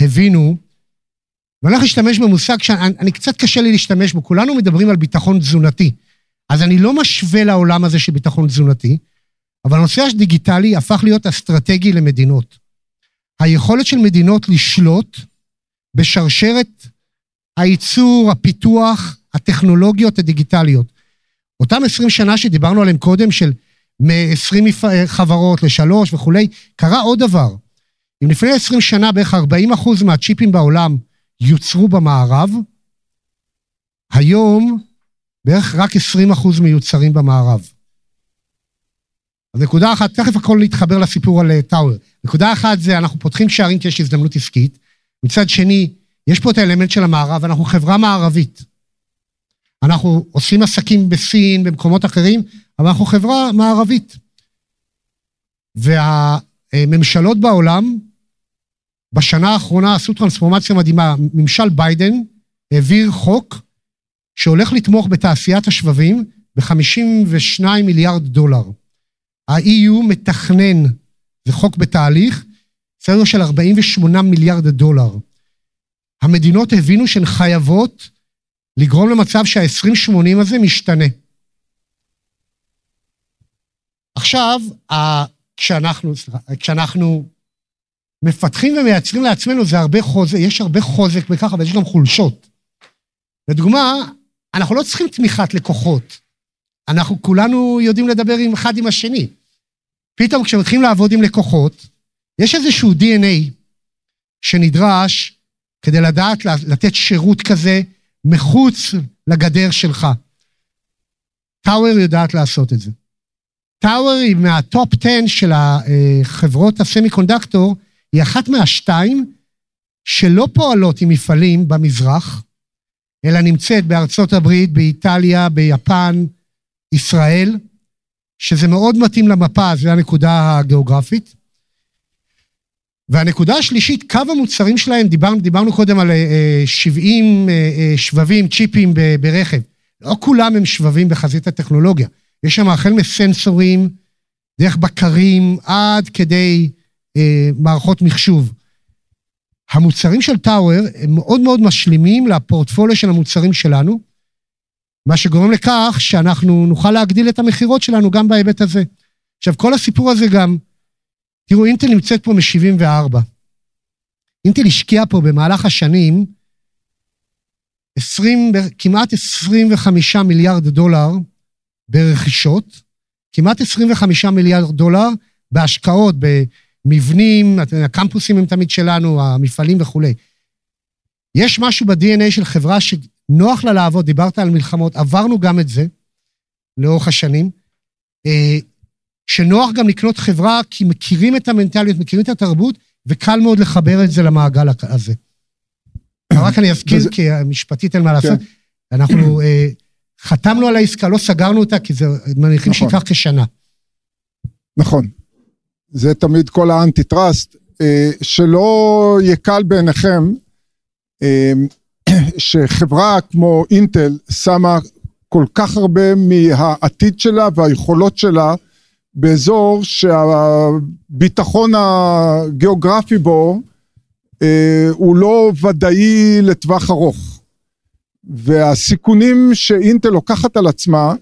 הבינו, ואני הולך להשתמש במושג שאני אני קצת קשה לי להשתמש בו, כולנו מדברים על ביטחון תזונתי. אז אני לא משווה לעולם הזה של ביטחון תזונתי, אבל הנושא הדיגיטלי הפך להיות אסטרטגי למדינות. היכולת של מדינות לשלוט בשרשרת הייצור, הפיתוח, הטכנולוגיות הדיגיטליות. אותם 20 שנה שדיברנו עליהם קודם, של מ-20 חברות לשלוש וכולי, קרה עוד דבר. אם לפני 20 שנה בערך 40 אחוז מהצ'יפים בעולם יוצרו במערב, היום בערך רק 20 אחוז מיוצרים במערב. אז נקודה אחת, תכף הכל להתחבר לסיפור על טאוור. נקודה אחת זה אנחנו פותחים שערים כי יש הזדמנות עסקית. מצד שני, יש פה את האלמנט של המערב, אנחנו חברה מערבית. אנחנו עושים עסקים בסין, במקומות אחרים, אבל אנחנו חברה מערבית. והממשלות בעולם, בשנה האחרונה עשו טרנספורמציה מדהימה. ממשל ביידן העביר חוק שהולך לתמוך בתעשיית השבבים ב-52 מיליארד דולר. ה-EU מתכנן, זה חוק בתהליך, סדר של 48 מיליארד דולר. המדינות הבינו שהן עכשיו, ה- כשאנחנו, סליחה, כשאנחנו מפתחים ומייצרים לעצמנו, זה הרבה חוזק, יש הרבה חוזק בכך, אבל יש גם חולשות. לדוגמה, אנחנו לא צריכים תמיכת לקוחות. אנחנו כולנו יודעים לדבר עם אחד עם השני. פתאום כשמתחילים לעבוד עם לקוחות, יש איזשהו DNA שנדרש כדי לדעת לתת שירות כזה מחוץ לגדר שלך. טאוור יודעת לעשות את זה. טאוור היא מהטופ 10 של החברות הסמי קונדקטור, היא אחת מהשתיים שלא פועלות עם מפעלים במזרח, אלא נמצאת בארצות הברית, באיטליה, ביפן, ישראל, שזה מאוד מתאים למפה, זו הנקודה הגיאוגרפית. והנקודה השלישית, קו המוצרים שלהם, דיברנו, דיברנו קודם על 70 אה, אה, אה, שבבים, צ'יפים ברכב. לא כולם הם שבבים בחזית הטכנולוגיה. יש שם החל מסנסורים, דרך בקרים, עד כדי מערכות מחשוב. המוצרים של טאוור הם מאוד מאוד משלימים לפורטפוליו של המוצרים שלנו, מה שגורם לכך שאנחנו נוכל להגדיל את המכירות שלנו גם בהיבט הזה. עכשיו, כל הסיפור הזה גם, תראו, אינטל נמצאת פה מ-74. אינטל השקיעה פה במהלך השנים 20, כמעט 25 מיליארד דולר ברכישות, כמעט 25 מיליארד דולר בהשקעות, במבנים, הקמפוסים הם תמיד שלנו, המפעלים וכולי. יש משהו ב-DNA של חברה שנוח לה לעבוד, דיברת על מלחמות, עברנו גם את זה לאורך השנים, אה, שנוח גם לקנות חברה כי מכירים את המנטליות, מכירים את התרבות, וקל מאוד לחבר את זה למעגל הזה. (coughs) רק אני אזכיר, כי משפטית אין מה לעשות, כן. אנחנו אה, חתמנו על העסקה, לא סגרנו אותה, כי זה מניחים נכון. שייקח כשנה. נכון. זה תמיד כל האנטי טראסט, אה, שלא יקל בעיניכם אה, שחברה כמו אינטל שמה כל כך הרבה מהעתיד שלה והיכולות שלה באזור שהביטחון הגיאוגרפי בו אה, הוא לא ודאי לטווח ארוך. והסיכונים שאינטל לוקחת על עצמה,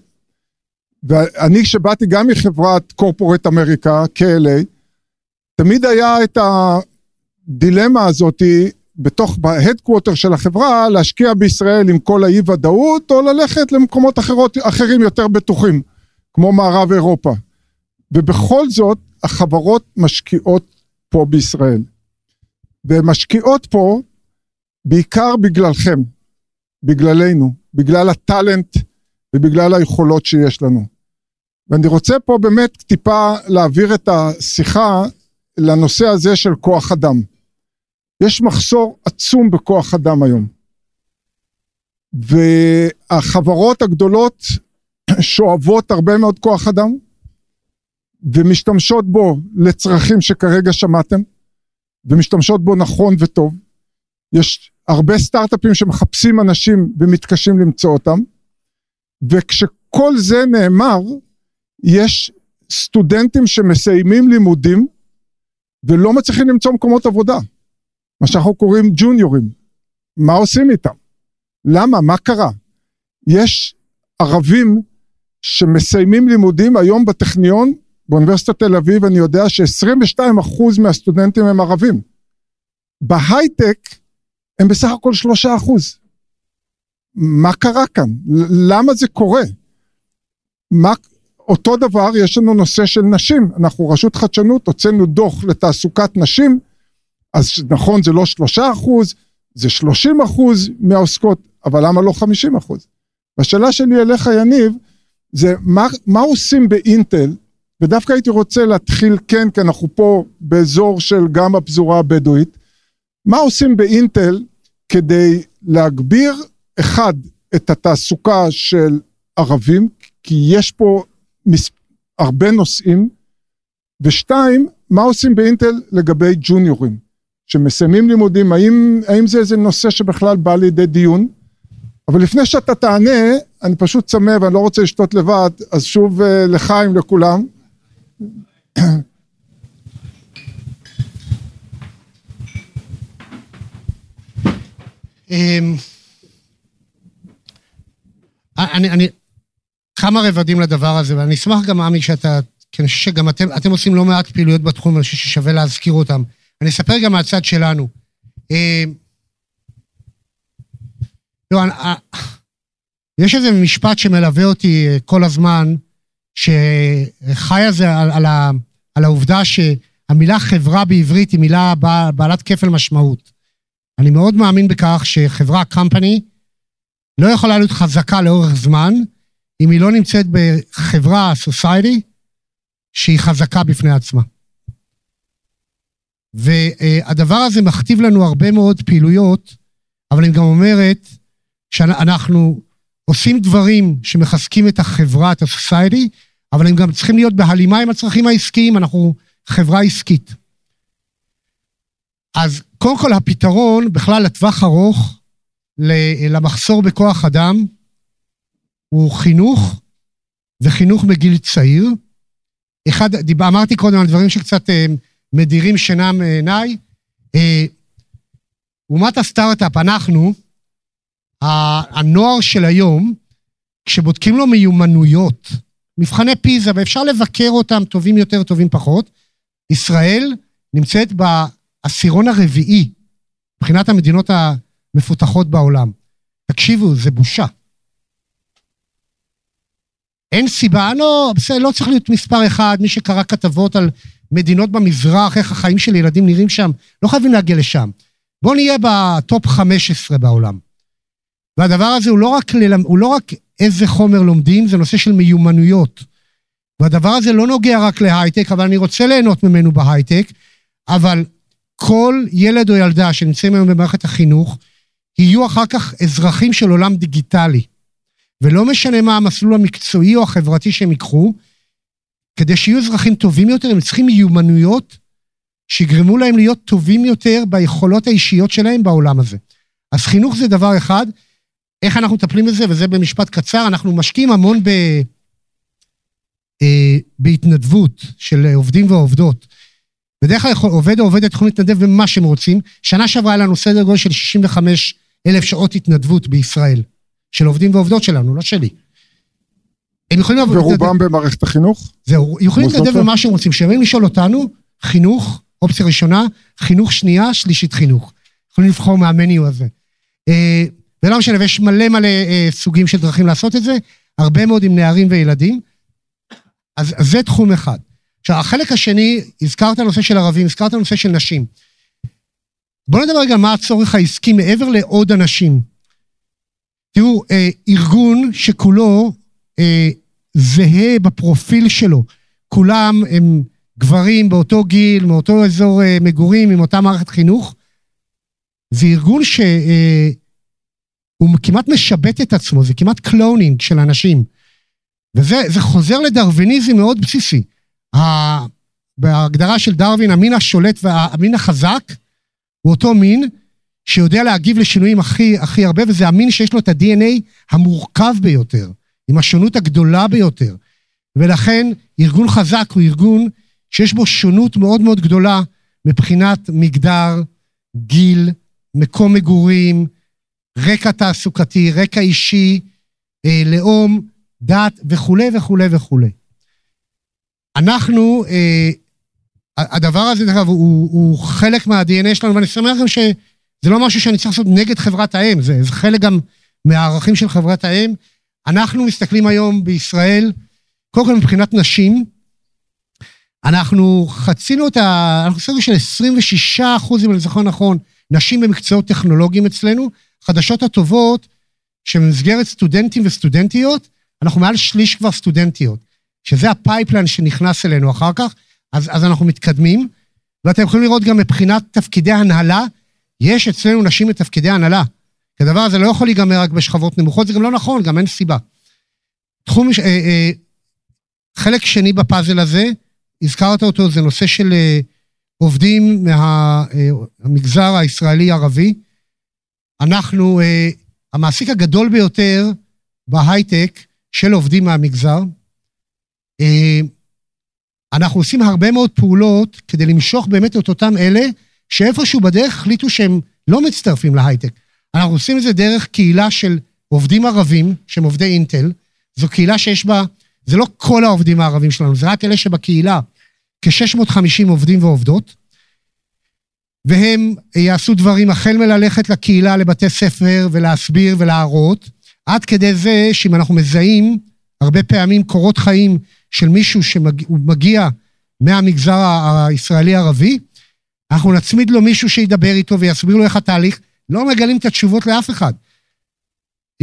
ואני שבאתי גם מחברת קורפורט אמריקה, KLA, תמיד היה את הדילמה הזאתי בתוך, בהדקווטר של החברה, להשקיע בישראל עם כל האי ודאות, או ללכת למקומות אחרות, אחרים יותר בטוחים, כמו מערב אירופה. ובכל זאת, החברות משקיעות פה בישראל. והן משקיעות פה בעיקר בגללכם, בגללנו, בגלל הטאלנט ובגלל היכולות שיש לנו. ואני רוצה פה באמת טיפה להעביר את השיחה לנושא הזה של כוח אדם. יש מחסור עצום בכוח אדם היום. והחברות הגדולות שואבות הרבה מאוד כוח אדם ומשתמשות בו לצרכים שכרגע שמעתם. ומשתמשות בו נכון וטוב. יש הרבה סטארט-אפים שמחפשים אנשים ומתקשים למצוא אותם, וכשכל זה נאמר, יש סטודנטים שמסיימים לימודים ולא מצליחים למצוא מקומות עבודה, מה שאנחנו קוראים ג'וניורים. מה עושים איתם? למה? מה קרה? יש ערבים שמסיימים לימודים היום בטכניון באוניברסיטת תל אביב אני יודע ש-22% מהסטודנטים הם ערבים. בהייטק הם בסך הכל 3%. מה קרה כאן? למה זה קורה? מה, אותו דבר יש לנו נושא של נשים, אנחנו רשות חדשנות, הוצאנו דוח לתעסוקת נשים, אז נכון זה לא שלושה אחוז, זה שלושים אחוז מהעוסקות, אבל למה לא חמישים אחוז? והשאלה שלי אליך יניב, זה מה, מה עושים באינטל ודווקא הייתי רוצה להתחיל כן, כי אנחנו פה באזור של גם הפזורה הבדואית. מה עושים באינטל כדי להגביר, אחד, את התעסוקה של ערבים, כי יש פה מס... הרבה נושאים, ושתיים, מה עושים באינטל לגבי ג'וניורים, שמסיימים לימודים, האם, האם זה איזה נושא שבכלל בא לידי דיון? אבל לפני שאתה תענה, אני פשוט צמא ואני לא רוצה לשתות לבד, אז שוב אה, לחיים לכולם. אמ, אני, אני, כמה רבדים לדבר הזה, ואני אשמח גם, עמי, שאתה כי אני חושב שגם אתם, אתם עושים לא מעט פעילויות בתחום, ואני חושב ששווה להזכיר אותם. אני אספר גם מהצד שלנו. אה, לא, אני- אה, יש איזה משפט שמלווה אותי אה, כל הזמן, שחי על זה, על, על, על העובדה שהמילה חברה בעברית היא מילה בע- בעלת כפל משמעות. אני מאוד מאמין בכך שחברה, company, לא יכולה להיות חזקה לאורך זמן, אם היא לא נמצאת בחברה, society, שהיא חזקה בפני עצמה. והדבר הזה מכתיב לנו הרבה מאוד פעילויות, אבל היא גם אומרת שאנחנו עושים דברים שמחזקים את החברה, את ה-society, אבל הם גם צריכים להיות בהלימה עם הצרכים העסקיים, אנחנו חברה עסקית. אז קודם כל הפתרון בכלל לטווח ארוך למחסור בכוח אדם הוא חינוך וחינוך בגיל צעיר. אחד, דיב, אמרתי קודם על דברים שקצת אה, מדירים שינה מעיניי. אה, אומת הסטארט-אפ, אנחנו, הנוער של היום, כשבודקים לו מיומנויות, מבחני פיזה, ואפשר לבקר אותם טובים יותר, טובים פחות, ישראל נמצאת בעשירון הרביעי מבחינת המדינות המפותחות בעולם. תקשיבו, זה בושה. אין סיבה, לא, בסדר, לא צריך להיות מספר אחד, מי שקרא כתבות על מדינות במזרח, איך החיים של ילדים נראים שם, לא חייבים להגיע לשם. בואו נהיה בטופ 15 בעולם. והדבר הזה הוא לא, רק ללמ... הוא לא רק איזה חומר לומדים, זה נושא של מיומנויות. והדבר הזה לא נוגע רק להייטק, אבל אני רוצה ליהנות ממנו בהייטק, אבל כל ילד או ילדה שנמצאים היום במערכת החינוך, יהיו אחר כך אזרחים של עולם דיגיטלי. ולא משנה מה המסלול המקצועי או החברתי שהם ייקחו, כדי שיהיו אזרחים טובים יותר, הם צריכים מיומנויות שיגרמו להם להיות טובים יותר ביכולות האישיות שלהם בעולם הזה. אז חינוך זה דבר אחד. איך אנחנו מטפלים בזה, וזה במשפט קצר, אנחנו משקיעים המון ב, אה, בהתנדבות של עובדים ועובדות. בדרך כלל עובד או עובדת יכולים להתנדב במה שהם רוצים. שנה שעברה היה לנו סדר גודל של 65 אלף שעות התנדבות בישראל. של עובדים ועובדות שלנו, לא שלי. הם יכולים לעבוד... ורובם במערכת החינוך? זהו, יכולים להתנדב? במה שהם רוצים. כשהם לשאול אותנו, חינוך, אופציה ראשונה, חינוך שנייה, שלישית חינוך. יכולים לבחור מהמניו הזה. אה, ולא משנה, ויש מלא מלא אה, סוגים של דרכים לעשות את זה, הרבה מאוד עם נערים וילדים. אז, זה תחום אחד. עכשיו, החלק השני, הזכרת נושא של ערבים, הזכרת נושא של נשים. בואו נדבר רגע מה הצורך העסקי מעבר לעוד אנשים. תראו, אה, ארגון שכולו אה, זהה בפרופיל שלו, כולם הם גברים באותו גיל, מאותו אזור אה, מגורים, עם אותה מערכת חינוך, זה ארגון שהוא אה, כמעט משבט את עצמו, זה כמעט cloning של אנשים. וזה זה חוזר לדרוויניזם מאוד בסיסי. בהגדרה של דרווין, המין השולט והמין החזק הוא אותו מין שיודע להגיב לשינויים הכי, הכי הרבה, וזה המין שיש לו את ה- DNA המורכב ביותר, עם השונות הגדולה ביותר. ולכן ארגון חזק הוא ארגון שיש בו שונות מאוד מאוד גדולה מבחינת מגדר, גיל, מקום מגורים, רקע תעסוקתי, רקע אישי, אה, לאום, דת וכולי וכולי וכולי. אנחנו, אה, הדבר הזה, דרך אגב, הוא, הוא חלק מה-DNA שלנו, ואני שמח גם שזה לא משהו שאני צריך לעשות נגד חברת האם, זה, זה חלק גם מהערכים של חברת האם. אנחנו מסתכלים היום בישראל, קודם כל מבחינת נשים, אנחנו חצינו את ה... אנחנו סדר של 26 אחוז, אם אני זוכר נכון, נשים במקצועות טכנולוגיים אצלנו. חדשות הטובות, שבמסגרת סטודנטים וסטודנטיות, אנחנו מעל שליש כבר סטודנטיות, שזה ה pipeline שנכנס אלינו אחר כך, אז, אז אנחנו מתקדמים. ואתם יכולים לראות גם מבחינת תפקידי הנהלה, יש אצלנו נשים בתפקידי הנהלה. כי הדבר הזה לא יכול להיגמר רק בשכבות נמוכות, זה גם לא נכון, גם אין סיבה. תחום, אה, אה, חלק שני בפאזל הזה, הזכרת אותו, זה נושא של אה, עובדים מהמגזר הישראלי-ערבי. אנחנו אה, המעסיק הגדול ביותר בהייטק של עובדים מהמגזר. אה, אנחנו עושים הרבה מאוד פעולות כדי למשוך באמת את אותם אלה שאיפשהו בדרך החליטו שהם לא מצטרפים להייטק. אנחנו עושים את זה דרך קהילה של עובדים ערבים, שהם עובדי אינטל. זו קהילה שיש בה זה לא כל העובדים הערבים שלנו, זה רק אלה שבקהילה, כ-650 עובדים ועובדות, והם יעשו דברים החל מללכת לקהילה, לבתי ספר, ולהסביר ולהראות, עד כדי זה שאם אנחנו מזהים הרבה פעמים קורות חיים של מישהו שמגיע מהמגזר הישראלי-ערבי, אנחנו נצמיד לו מישהו שידבר איתו ויסביר לו איך התהליך, לא מגלים את התשובות לאף אחד.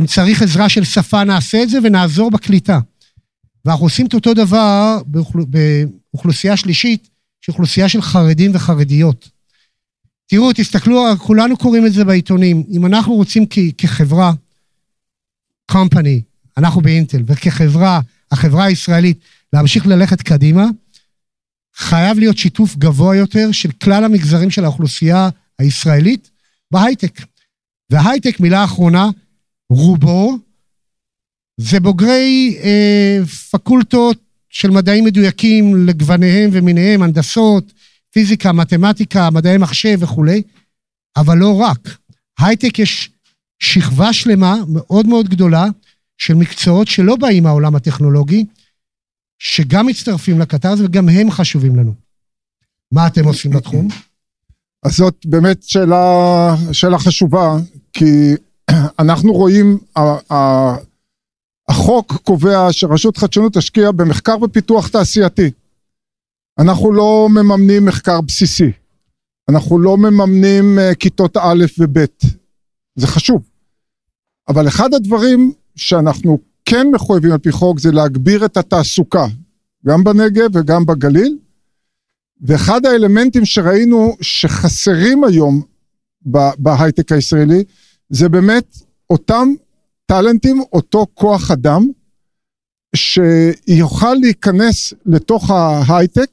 אם צריך עזרה של שפה, נעשה את זה ונעזור בקליטה. ואנחנו עושים את אותו דבר באוכל... באוכלוסייה שלישית, שהיא אוכלוסייה של חרדים וחרדיות. תראו, תסתכלו, כולנו קוראים את זה בעיתונים. אם אנחנו רוצים כ... כחברה, company, אנחנו באינטל, וכחברה, החברה הישראלית, להמשיך ללכת קדימה, חייב להיות שיתוף גבוה יותר של כלל המגזרים של האוכלוסייה הישראלית בהייטק. והייטק, מילה אחרונה, רובו זה בוגרי אה, פקולטות של מדעים מדויקים לגווניהם ומיניהם, הנדסות, פיזיקה, מתמטיקה, מדעי מחשב וכולי, אבל לא רק. הייטק יש שכבה שלמה מאוד מאוד גדולה של מקצועות שלא באים מהעולם הטכנולוגי, שגם מצטרפים לקטר הזה וגם הם חשובים לנו. מה אתם עושים בתחום? אז זאת באמת שאלה, שאלה חשובה, כי אנחנו רואים, החוק קובע שרשות חדשנות תשקיע במחקר ופיתוח תעשייתי. אנחנו לא מממנים מחקר בסיסי. אנחנו לא מממנים אה, כיתות א' וב'. זה חשוב. אבל אחד הדברים שאנחנו כן מחויבים על פי חוק זה להגביר את התעסוקה, גם בנגב וגם בגליל. ואחד האלמנטים שראינו שחסרים היום בהייטק הישראלי, זה באמת אותם טאלנטים, אותו כוח אדם, שיוכל להיכנס לתוך ההייטק,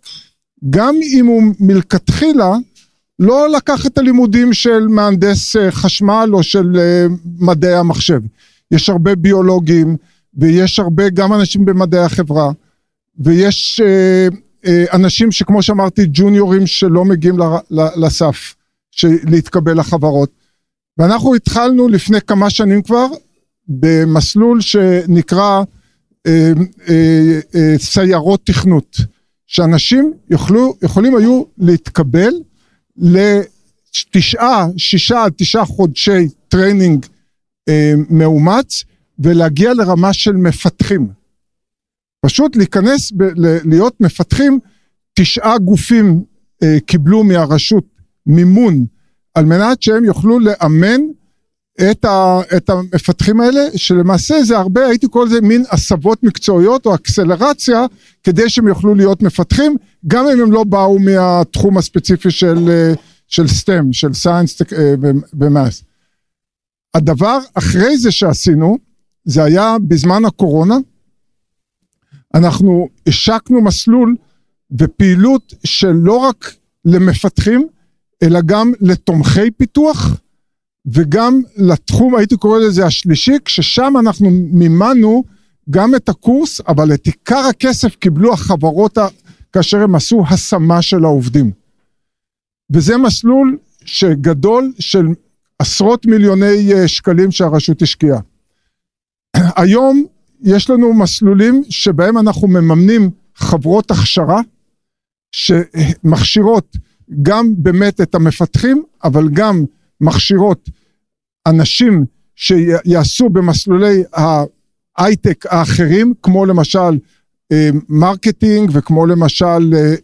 גם אם הוא מלכתחילה לא לקח את הלימודים של מהנדס אה, חשמל או של אה, מדעי המחשב. יש הרבה ביולוגים, ויש הרבה גם אנשים במדעי החברה, ויש אה, אנשים שכמו שאמרתי, ג'וניורים שלא מגיעים לסף, להתקבל לחברות. ואנחנו התחלנו לפני כמה שנים כבר במסלול שנקרא אה, אה, אה, סיירות תכנות, שאנשים יוכלו, יכולים היו להתקבל לתשעה, שישה עד תשעה חודשי training אה, מאומץ ולהגיע לרמה של מפתחים. פשוט להיכנס, ב, להיות מפתחים, תשעה גופים אה, קיבלו מהרשות מימון על מנת שהם יוכלו לאמן את, ה, את המפתחים האלה, שלמעשה זה הרבה, הייתי קורא לזה מין הסבות מקצועיות או אקסלרציה, כדי שהם יוכלו להיות מפתחים, גם אם הם לא באו מהתחום הספציפי של, של STEM, של Science ומאס. הדבר אחרי זה שעשינו, זה היה בזמן הקורונה, אנחנו השקנו מסלול ופעילות שלא רק למפתחים, אלא גם לתומכי פיתוח וגם לתחום, הייתי קורא לזה השלישי, כששם אנחנו מימנו גם את הקורס, אבל את עיקר הכסף קיבלו החברות כאשר הם עשו השמה של העובדים. וזה מסלול שגדול של עשרות מיליוני אה, שקלים שהרשות השקיעה. (clears throat) היום יש לנו מסלולים שבהם אנחנו מממנים חברות הכשרה שמכשירות גם באמת את המפתחים, אבל גם מכשירות אנשים שיעשו במסלולי ההייטק האחרים, כמו למשל אה, marketing וכמו למשל אה,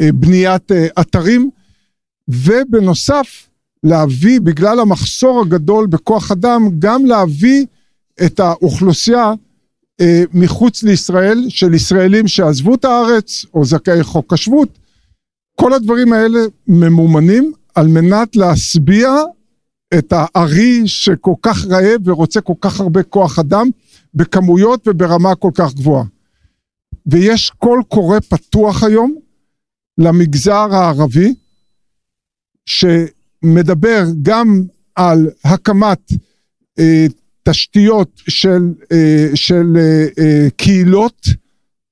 אה, בניית אתרים, ובנוסף להביא, בגלל המחסור הגדול בכוח אדם, גם להביא את האוכלוסייה מחוץ לישראל, של ישראלים שעזבו את הארץ, או זכאי חוק השבות, כל הדברים האלה ממומנים על מנת להשביע את הארי שכל כך רעב ורוצה כל כך הרבה כוח אדם בכמויות וברמה כל כך גבוהה. ויש קול קורא פתוח היום למגזר הערבי שמדבר גם על הקמת אה, תשתיות של, אה, של אה, אה, קהילות,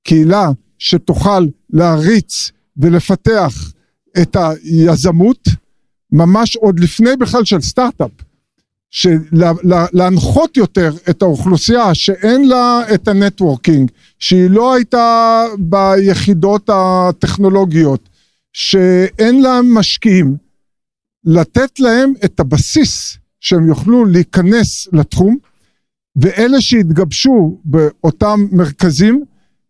קהילה שתוכל להריץ ולפתח את היזמות, ממש עוד לפני בכלל של סטארט-אפ, להנחות יותר את האוכלוסייה שאין לה את ה networking, שהיא לא הייתה ביחידות הטכנולוגיות, שאין לה משקיעים, לתת להם את הבסיס שהם יוכלו להיכנס לתחום, ואלה שהתגבשו באותם מרכזים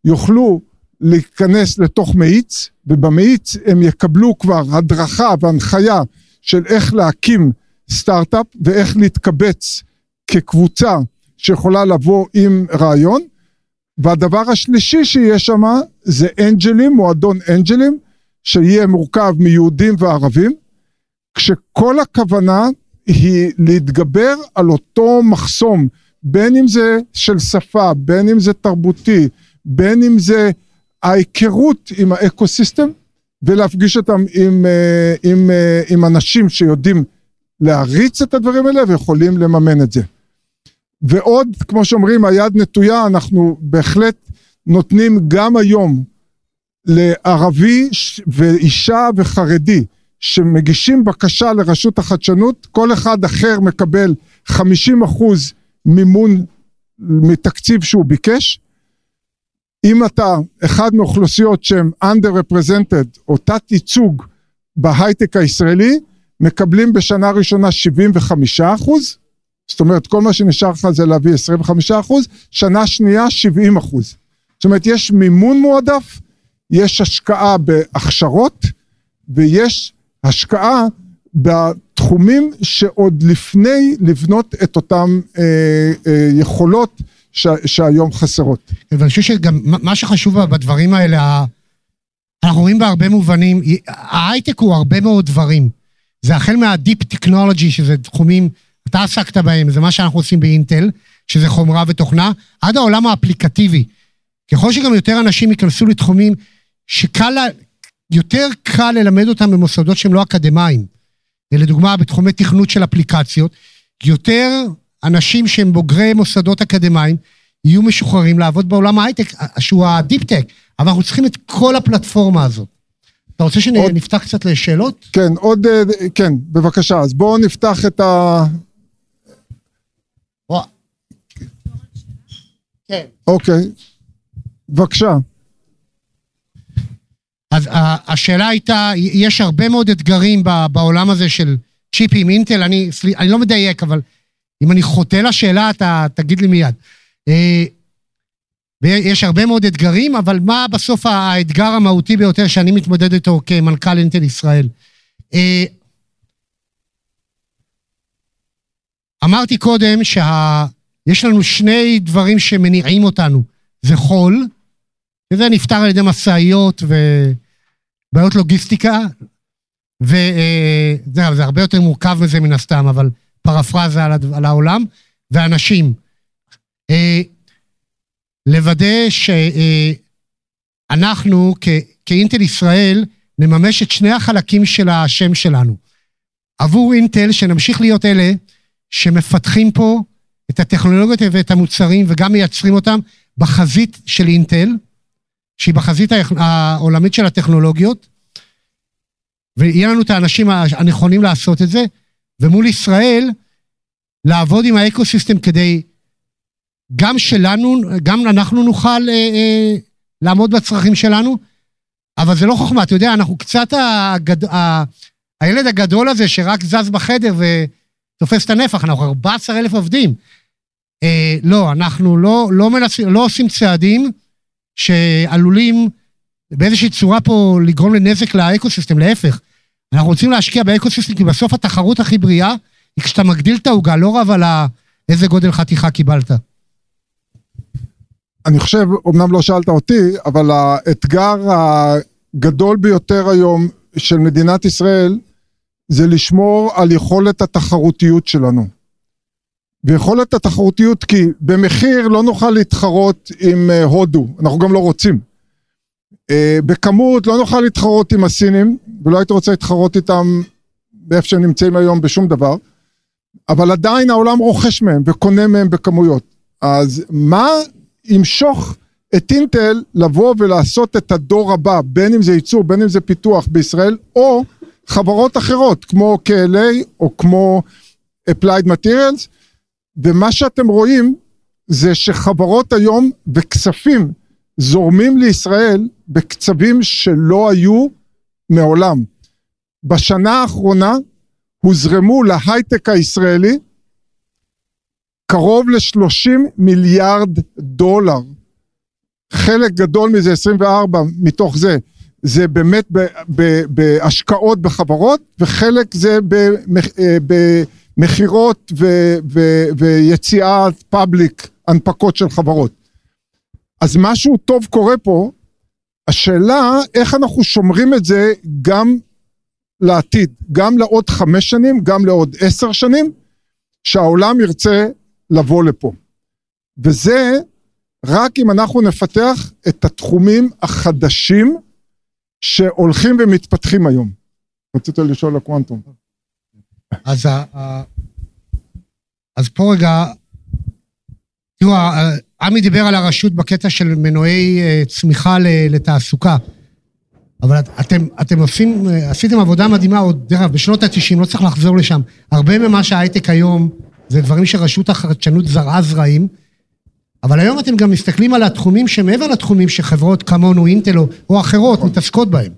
יוכלו להיכנס לתוך מאיץ, ובמאיץ הם יקבלו כבר הדרכה והנחיה של איך להקים סטארט-אפ ואיך להתקבץ כקבוצה שיכולה לבוא עם רעיון. והדבר השלישי שיש שם זה אנג'לים, מועדון אנג'לים, שיהיה מורכב מיהודים וערבים, כשכל הכוונה היא להתגבר על אותו מחסום, בין אם זה של שפה, בין אם זה תרבותי, בין אם זה ההיכרות עם האקו-סיסטם, ולהפגיש אותם עם, אה, עם, אה, עם אנשים שיודעים להריץ את הדברים האלה ויכולים לממן את זה. ועוד, כמו שאומרים, היד נטויה, אנחנו בהחלט נותנים גם היום לערבי ואישה וחרדי שמגישים בקשה לרשות החדשנות, כל אחד אחר מקבל 50 אחוז מימון מתקציב שהוא ביקש. אם אתה אחד מאוכלוסיות שהן under-represented או תת ייצוג בהייטק הישראלי, מקבלים בשנה ראשונה 75 אחוז, זאת אומרת כל מה שנשאר לך זה להביא 25 אחוז, שנה שנייה 70 אחוז. זאת אומרת יש מימון מועדף, יש השקעה בהכשרות ויש השקעה בתחומים שעוד לפני לבנות את אותן אה, אה, יכולות ש, שהיום חסרות. ואני חושב שגם מה שחשוב בדברים האלה, אנחנו רואים בהרבה מובנים, ההייטק הוא הרבה מאוד דברים. זה החל מהדיפ טכנולוגי, שזה תחומים, אתה עסקת בהם, זה מה שאנחנו עושים באינטל, שזה חומרה ותוכנה, עד העולם האפליקטיבי. ככל שגם יותר אנשים ייכנסו לתחומים שקל, יותר קל ללמד אותם במוסדות שהם לא אקדמיים. לדוגמה, בתחומי תכנות של אפליקציות, יותר אנשים שהם בוגרי מוסדות אקדמיים יהיו משוחררים לעבוד בעולם ההייטק, שהוא ה deep-tech, אבל אנחנו צריכים את כל הפלטפורמה הזאת. אתה רוצה שנפתח עוד... קצת לשאלות? כן, עוד, אה, כן, בבקשה. אז בואו נפתח את ה... כן. אוקיי, בבקשה. אז השאלה הייתה, יש הרבה מאוד אתגרים בעולם הזה של צ'יפים, אינטל, אני, אני לא מדייק, אבל אם אני חוטא לשאלה, אתה תגיד לי מיד. אה, ויש הרבה מאוד אתגרים, אבל מה בסוף האתגר המהותי ביותר שאני מתמודד איתו כמנכ"ל אינטל ישראל? אה, אמרתי קודם שיש לנו שני דברים שמניעים אותנו. זה חול, וזה נפתר על ידי משאיות ובעיות לוגיסטיקה, וזה אה, הרבה יותר מורכב מזה מן הסתם, אבל פרפרזה על, על העולם, ואנשים. אה, לוודא שאנחנו כאינטל ישראל נממש את שני החלקים של השם שלנו. עבור אינטל, שנמשיך להיות אלה שמפתחים פה את הטכנולוגיות ואת המוצרים וגם מייצרים אותם בחזית של אינטל, שהיא בחזית העולמית של הטכנולוגיות, ויהיה לנו את האנשים הנכונים לעשות את זה, ומול ישראל, לעבוד עם האקו-סיסטם כדי גם שלנו, גם אנחנו נוכל אה, אה, לעמוד בצרכים שלנו, אבל זה לא חוכמה, אתה יודע, אנחנו קצת הגד... ה... הילד הגדול הזה שרק זז בחדר ותופס את הנפח, אנחנו 14 אלף עובדים. אה, לא, אנחנו לא, לא, מנסים, לא עושים צעדים שעלולים באיזושהי צורה פה לגרום לנזק לאקוסיסטם, להפך. אנחנו רוצים להשקיע באקוסיסטם, כי בסוף התחרות הכי בריאה היא כשאתה מגדיל את העוגה, לא רב על איזה גודל חתיכה קיבלת. אני חושב, אמנם לא שאלת אותי, אבל האתגר הגדול ביותר היום של מדינת ישראל זה לשמור על יכולת התחרותיות שלנו. ויכולת התחרותיות כי במחיר לא נוכל להתחרות עם אה, הודו, אנחנו גם לא רוצים. אה, בכמות לא נוכל להתחרות עם הסינים, ולא הייתי רוצה להתחרות איתם באיפה שהם נמצאים היום בשום דבר, אבל עדיין העולם רוכש מהם וקונה מהם בכמויות. אז מה ימשוך את אינטל לבוא ולעשות את הדור הבא, בין אם זה ייצור, בין אם זה פיתוח בישראל, או חברות אחרות, כמו KLA או כמו Applied Materials, ומה שאתם רואים זה שחברות היום וכספים זורמים לישראל בקצבים שלא היו מעולם. בשנה האחרונה הוזרמו להייטק הישראלי קרוב ל-30 מיליארד דולר. חלק גדול מזה, 24 מתוך זה, זה באמת בהשקעות בחברות, וחלק זה במכירות ויציאת פאבליק, הנפקות של חברות. אז משהו טוב קורה פה, השאלה איך אנחנו שומרים את זה גם לעתיד, גם לעוד חמש שנים, גם לעוד עשר שנים, שהעולם ירצה לבוא לפה. וזה רק אם אנחנו נפתח את התחומים החדשים שהולכים ומתפתחים היום. רצית לשאול הקוונטום. אז, אז פה רגע, תראו, עמי דיבר על הרשות בקטע של מנועי אה, צמיחה לתעסוקה. אבל אתם, אתם עושים, עשיתם עבודה מדהימה עוד, דרך אגב, בשנות ה-90, לא צריך לחזור לשם. הרבה ממה שההייטק היום, זה דברים שרשות החדשנות זרעה זרעים, אבל היום אתם גם מסתכלים על התחומים שמעבר לתחומים שחברות כמונו, אינטל או אחרות, נכון. מתעסקות בהם.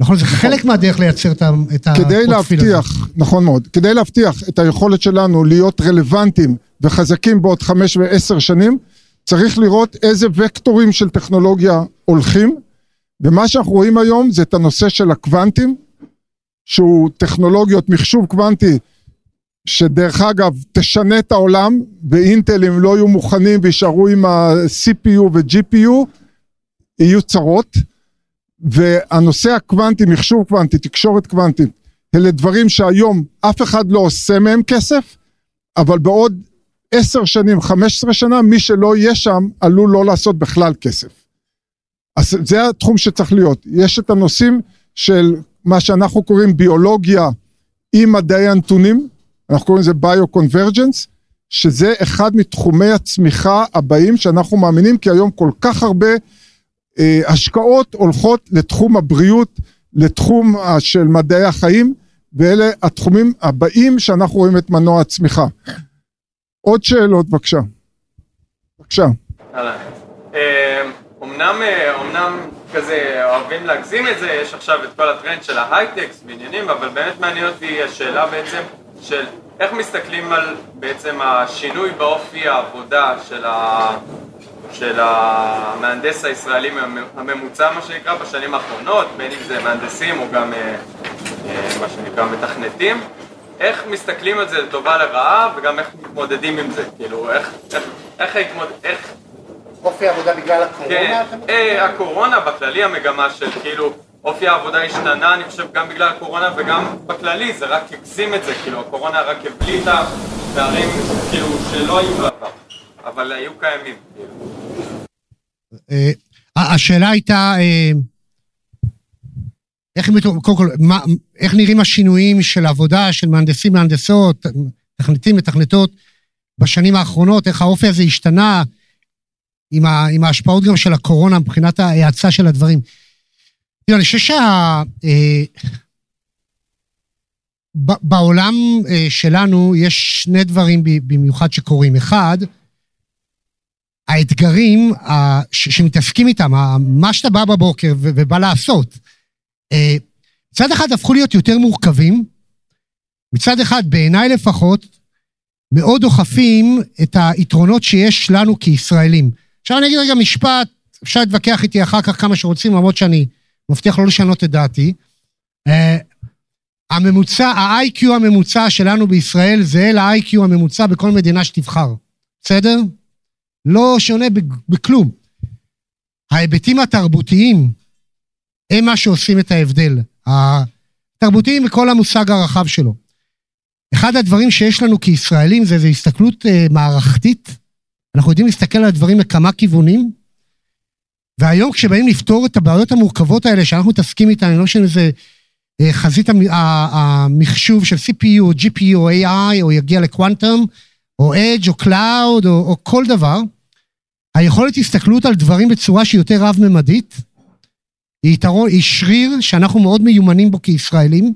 נכון, זה נכון. חלק מהדרך לייצר את הפרופיל הזה. כדי להבטיח, נכון מאוד, כדי להבטיח את היכולת שלנו להיות רלוונטיים וחזקים בעוד חמש ועשר שנים, צריך לראות איזה וקטורים של טכנולוגיה הולכים, ומה שאנחנו רואים היום זה את הנושא של הקוונטים, שהוא טכנולוגיות מחשוב קוונטי, שדרך אגב תשנה את העולם, ואינטל אם לא יהיו מוכנים ויישארו עם ה-CPU ו-GPU, יהיו צרות. והנושא הקוונטי, מחשוב קוונטי, תקשורת קוונטית, אלה דברים שהיום אף אחד לא עושה מהם כסף, אבל בעוד עשר שנים, חמש עשרה שנה, מי שלא יהיה שם עלול לא לעשות בכלל כסף. אז זה התחום שצריך להיות. יש את הנושאים של מה שאנחנו קוראים ביולוגיה עם מדעי הנתונים, אנחנו קוראים לזה ביו-קונברג'נס, שזה אחד מתחומי הצמיחה הבאים שאנחנו מאמינים, כי היום כל כך הרבה השקעות הולכות לתחום הבריאות, לתחום של מדעי החיים, ואלה התחומים הבאים שאנחנו רואים את מנוע הצמיחה. עוד שאלות בבקשה. בבקשה. אמנם, אמנם כזה אוהבים להגזים את זה, יש עכשיו את כל הטרנד של ההייטקס ועניינים, אבל באמת מעניין אותי השאלה בעצם של איך מסתכלים על בעצם השינוי באופי העבודה של, ה... של המהנדס הישראלי הממוצע מה שנקרא בשנים האחרונות, בין אם זה מהנדסים או גם אה, אה, מה שנקרא מתכנתים, איך מסתכלים על זה לטובה לרעה וגם איך מתמודדים עם זה, כאילו איך, איך, איך, ההתמוד... איך אופי העבודה בגלל הקורונה? כן, אה, הקורונה בכללי המגמה של כאילו אופי העבודה השתנה, אני חושב, גם בגלל הקורונה וגם בכללי, זה רק הגזים את זה, כאילו הקורונה רק הבליטה פערים כאילו שלא היו בעבר, אבל היו קיימים. אה, השאלה הייתה, אה, איך, קודם כל, מה, איך נראים השינויים של עבודה של מהנדסים, מהנדסות, מתכנתים, מתכנתות בשנים האחרונות, איך האופי הזה השתנה עם, ה, עם ההשפעות גם של הקורונה מבחינת ההאצה של הדברים. אני חושב שה... אה, שלנו יש שני דברים במיוחד שקורים. אחד, האתגרים שמתעסקים איתם, מה שאתה בא בבוקר ובא לעשות. אה, מצד אחד הפכו להיות יותר מורכבים, מצד אחד, בעיניי לפחות, מאוד דוחפים את היתרונות שיש לנו כישראלים. עכשיו אני אגיד רגע משפט, אפשר להתווכח איתי אחר כך כמה שרוצים, למרות שאני מבטיח לא לשנות את דעתי. אה, הממוצע, ה-IQ הממוצע שלנו בישראל זה ל-IQ הממוצע בכל מדינה שתבחר, בסדר? לא שונה בכלום. ההיבטים התרבותיים הם מה שעושים את ההבדל. התרבותיים וכל המושג הרחב שלו. אחד הדברים שיש לנו כישראלים זה איזו הסתכלות אה, מערכתית. אנחנו יודעים להסתכל על הדברים מכמה כיוונים, והיום כשבאים לפתור את הבעיות המורכבות האלה שאנחנו מתעסקים איתן, אני לא משנה איזה אה, חזית המחשוב של CPU או GPU או AI, או יגיע לקוונטום, או Edge או Cloud או, או כל דבר, היכולת הסתכלות על דברים בצורה שהיא יותר רב-ממדית, היא, יתרון, היא שריר שאנחנו מאוד מיומנים בו כישראלים.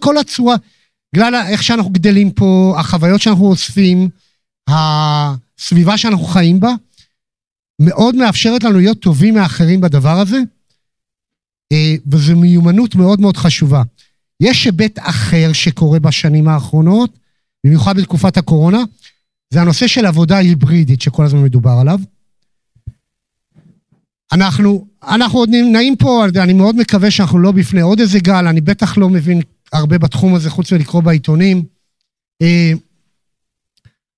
כל הצורה, בגלל איך שאנחנו גדלים פה, החוויות שאנחנו אוספים, הסביבה שאנחנו חיים בה, מאוד מאפשרת לנו להיות טובים מאחרים בדבר הזה, אה, וזו מיומנות מאוד מאוד חשובה. יש היבט אחר שקורה בשנים האחרונות, במיוחד בתקופת הקורונה, זה הנושא של עבודה היברידית שכל הזמן מדובר עליו. אנחנו, אנחנו עוד נמנעים פה, אני מאוד מקווה שאנחנו לא בפני עוד איזה גל, אני בטח לא מבין הרבה בתחום הזה חוץ מלקרוא בעיתונים. אה,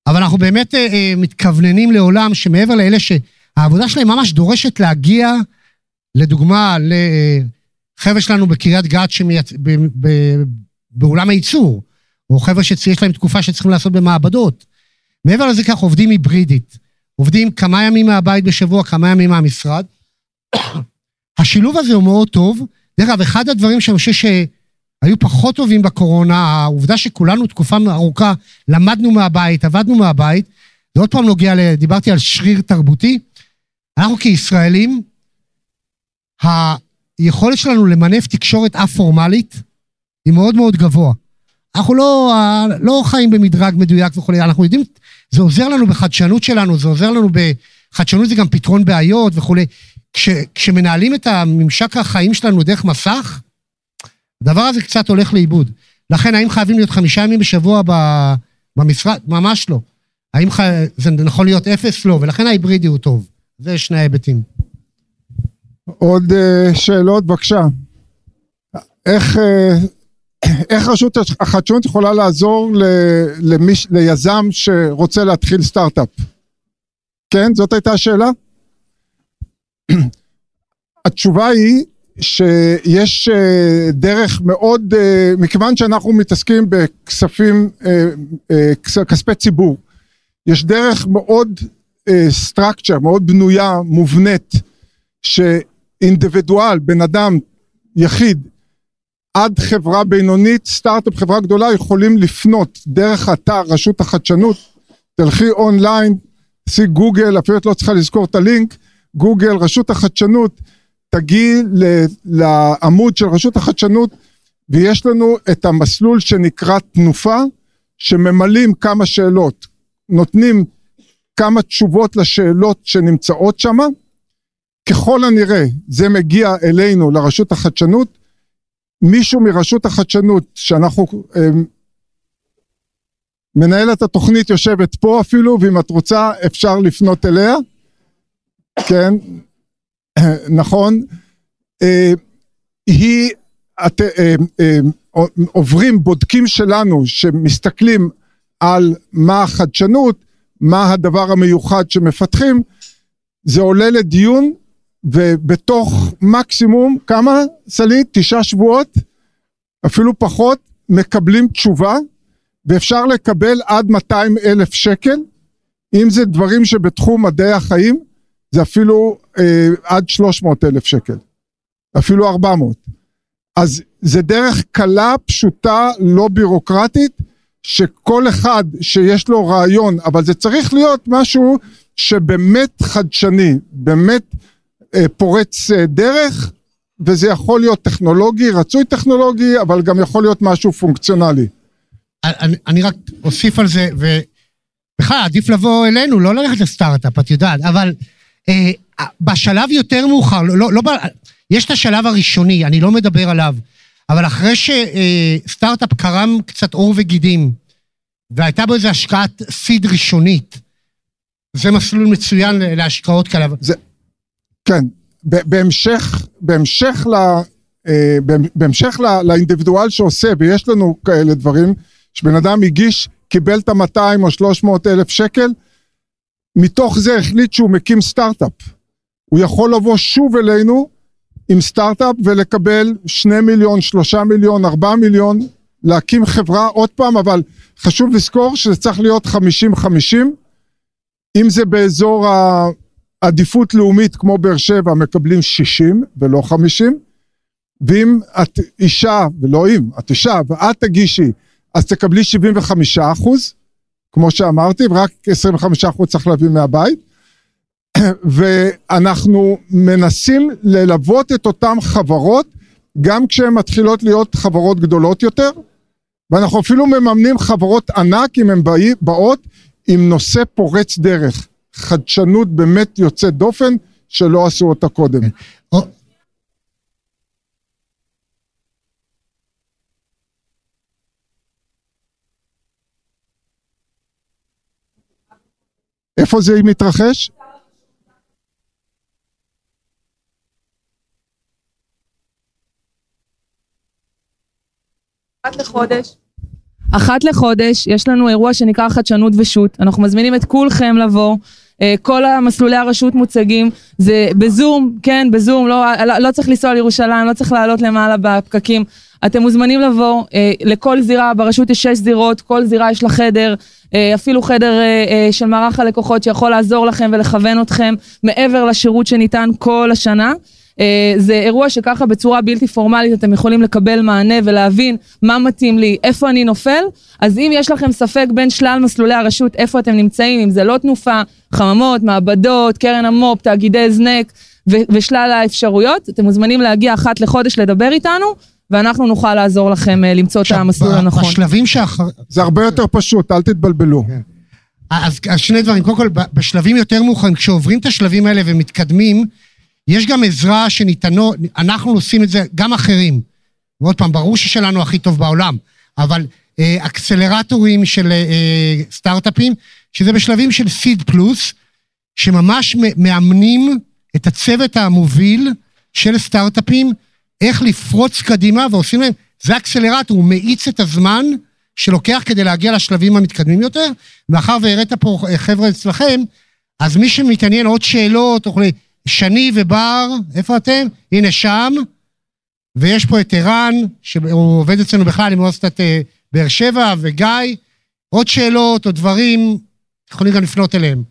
אבל אנחנו באמת אה, אה, מתכווננים לעולם שמעבר לאלה שהעבודה שלהם ממש דורשת להגיע, לדוגמה, לחבר'ה שלנו בקריית גת שמייצ... ב... ב... באולם הייצור, או חבר'ה שיש להם תקופה שצריכים לעשות במעבדות. מעבר לזה כך עובדים היברידית. עובדים כמה ימים מהבית בשבוע, כמה ימים מהמשרד. (coughs) השילוב הזה הוא מאוד טוב. דרך אגב, אחד הדברים שאני חושב שהיו פחות טובים בקורונה, העובדה שכולנו תקופה ארוכה למדנו מהבית, עבדנו מהבית, זה עוד פעם נוגע, דיברתי על שריר תרבותי. אנחנו כישראלים, היכולת שלנו למנף תקשורת א-פורמלית היא מאוד מאוד גבוה. אנחנו לא, לא חיים במדרג מדויק וכולי, אנחנו יודעים, זה עוזר לנו בחדשנות שלנו, זה עוזר לנו בחדשנות זה גם פתרון בעיות וכולי. כש, כשמנהלים את הממשק החיים שלנו דרך מסך, הדבר הזה קצת הולך לאיבוד. לכן, האם חייבים להיות חמישה ימים בשבוע במשרד? ממש לא. האם ח... זה נכון להיות אפס? לא. ולכן ההיברידי הוא טוב. זה שני ההיבטים. עוד uh, שאלות, בבקשה. איך, uh, איך רשות החדשנות יכולה לעזור למיש, ליזם שרוצה להתחיל סטארט-אפ? כן, זאת הייתה השאלה? (clears throat) התשובה היא שיש אה, דרך מאוד, אה, מכיוון שאנחנו מתעסקים בכספים, אה, כספי ציבור, יש דרך מאוד structure, מאוד בנויה, מובנית, שאינדיבידואל, בן אדם, יחיד, עד חברה בינונית, סטארט-אפ, חברה גדולה, יכולים לפנות דרך אתר רשות החדשנות, תלכי אונליין, תעשי גוגל, אפילו את לא צריכה לזכור את הלינק, גוגל, רשות החדשנות, תגיעי לעמוד של רשות החדשנות ויש לנו את המסלול שנקרא תנופה, שממלאים כמה שאלות, נותנים כמה תשובות לשאלות שנמצאות שם, ככל הנראה זה מגיע אלינו לרשות החדשנות, מישהו מרשות החדשנות שאנחנו, אמ, מנהלת התוכנית יושבת פה אפילו, ואם את רוצה אפשר לפנות אליה. כן, (clears throat) נכון, אה, היא, את, אה, אה, עוברים בודקים שלנו שמסתכלים על מה החדשנות, מה הדבר המיוחד שמפתחים, זה עולה לדיון ובתוך מקסימום, כמה סלית? תשעה שבועות, אפילו פחות, מקבלים תשובה ואפשר לקבל עד 200 אלף שקל, אם זה דברים שבתחום מדעי החיים, זה אפילו אה, עד 300 אלף שקל, אפילו 400. אז זה דרך קלה, פשוטה, לא בירוקרטית, שכל אחד שיש לו רעיון, אבל זה צריך להיות משהו שבאמת חדשני, באמת פורץ אה, דרך, וזה יכול להיות טכנולוגי, רצוי טכנולוגי, אבל גם יכול להיות משהו פונקציונלי. אני, אני רק אוסיף על זה, ובכלל עדיף לבוא אלינו, לא ללכת לסטארט-אפ, את יודעת, אבל אה, בשלב יותר מאוחר, לא, לא, לא, יש את השלב הראשוני, אני לא מדבר עליו, אבל אחרי שסטארט-אפ קרם קצת עור וגידים, והייתה בו איזו השקעת סיד ראשונית, זה מסלול מצוין להשקעות כאלה. זה, כן, בהמשך, בהמשך, ל, אה, בהמשך ל, לאינדיבידואל שעושה, ויש לנו כאלה דברים, שבן אדם הגיש, קיבל את ה-200 או 300 אלף שקל, מתוך זה החליט שהוא מקים סטארט-אפ. הוא יכול לבוא שוב אלינו עם סטארט-אפ ולקבל שני מיליון, שלושה מיליון, ארבעה מיליון, להקים חברה עוד פעם, אבל חשוב לזכור שזה צריך להיות חמישים חמישים. אם זה באזור העדיפות לאומית כמו באר שבע, מקבלים שישים ולא חמישים. ואם את אישה, ולא אם, את אישה, ואת תגישי, אז תקבלי 75 אחוז. כמו שאמרתי, ורק 25% צריך להביא מהבית. (clears throat) ואנחנו מנסים ללוות את אותן חברות, גם כשהן מתחילות להיות חברות גדולות יותר, ואנחנו אפילו מממנים חברות ענק אם הן באות עם נושא פורץ דרך. חדשנות באמת יוצאת דופן שלא עשו אותה קודם. או- איפה זה מתרחש? אחת לחודש. אחת לחודש יש לנו אירוע שנקרא חדשנות ושות'. אנחנו מזמינים את כולכם לבוא. אה, כל המסלולי הרשות מוצגים, זה בזום, כן, בזום, לא, לא, לא צריך לנסוע לירושלים, לא צריך לעלות למעלה בפקקים. אתם מוזמנים לבוא, אה, לכל זירה, ברשות יש שש זירות, כל זירה יש לה חדר, אה, אפילו חדר אה, אה, של מערך הלקוחות שיכול לעזור לכם ולכוון אתכם מעבר לשירות שניתן כל השנה. אה, זה אירוע שככה בצורה בלתי פורמלית אתם יכולים לקבל מענה ולהבין מה מתאים לי, איפה אני נופל. אז אם יש לכם ספק בין שלל מסלולי הרשות, איפה אתם נמצאים, אם זה לא תנופה, חממות, מעבדות, קרן המו"פ, תאגידי הזנק ו- ושלל האפשרויות, אתם מוזמנים להגיע אחת לחודש לדבר איתנו, ואנחנו נוכל לעזור לכם אה, למצוא את המסלול הנכון. בשלבים שאחר... זה הרבה יותר פשוט, אל תתבלבלו. אז, אז שני דברים, קודם כל, בשלבים יותר מאוחרים, כשעוברים את השלבים האלה ומתקדמים, יש גם עזרה שניתנו, אנחנו עושים את זה, גם אחרים. ועוד פעם, ברור ששלנו הכי טוב בעולם, אבל אה, אקסלרטורים של אה, אה, סטארט-אפים, שזה בשלבים של סיד פלוס, שממש מאמנים את הצוות המוביל של סטארט-אפים, איך לפרוץ קדימה, ועושים להם, זה אקסלרטור, הוא מאיץ את הזמן שלוקח כדי להגיע לשלבים המתקדמים יותר. מאחר והראית פה אה, חבר'ה אצלכם, אז מי שמתעניין עוד שאלות, וכולי, שני ובר, איפה אתם? הנה שם. ויש פה את ערן, שהוא עובד אצלנו בכלל עם אוניברסיטת אה, באר שבע, וגיא. עוד שאלות או דברים, יכולים גם לפנות אליהם.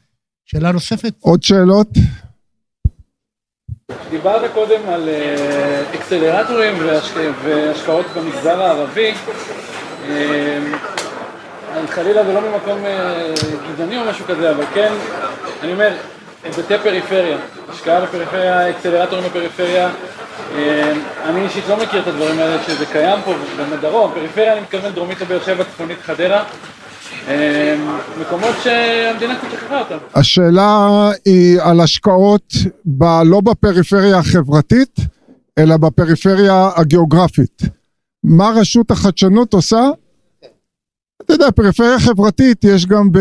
שאלה נוספת? עוד שאלות? דיברת קודם על אה, אקסלרטורים והשק- והשקעות במגזר הערבי. אה, חלילה ולא ממקום אה, גזעני או משהו כזה, אבל כן, אני אומר, היבטי פריפריה, השקעה בפריפריה, אקסלרטורים בפריפריה. אה, אני אישית לא מכיר את הדברים האלה שזה קיים פה בדרום, פריפריה אני מתכוון דרומית לבאר שבע, צפונית חדרה. אה, מקומות שהמדינה קצת שכחה אותם. השאלה היא על השקעות ב, לא בפריפריה החברתית, אלא בפריפריה הגיאוגרפית. מה רשות החדשנות עושה? אתה יודע, פריפריה חברתית יש גם ב,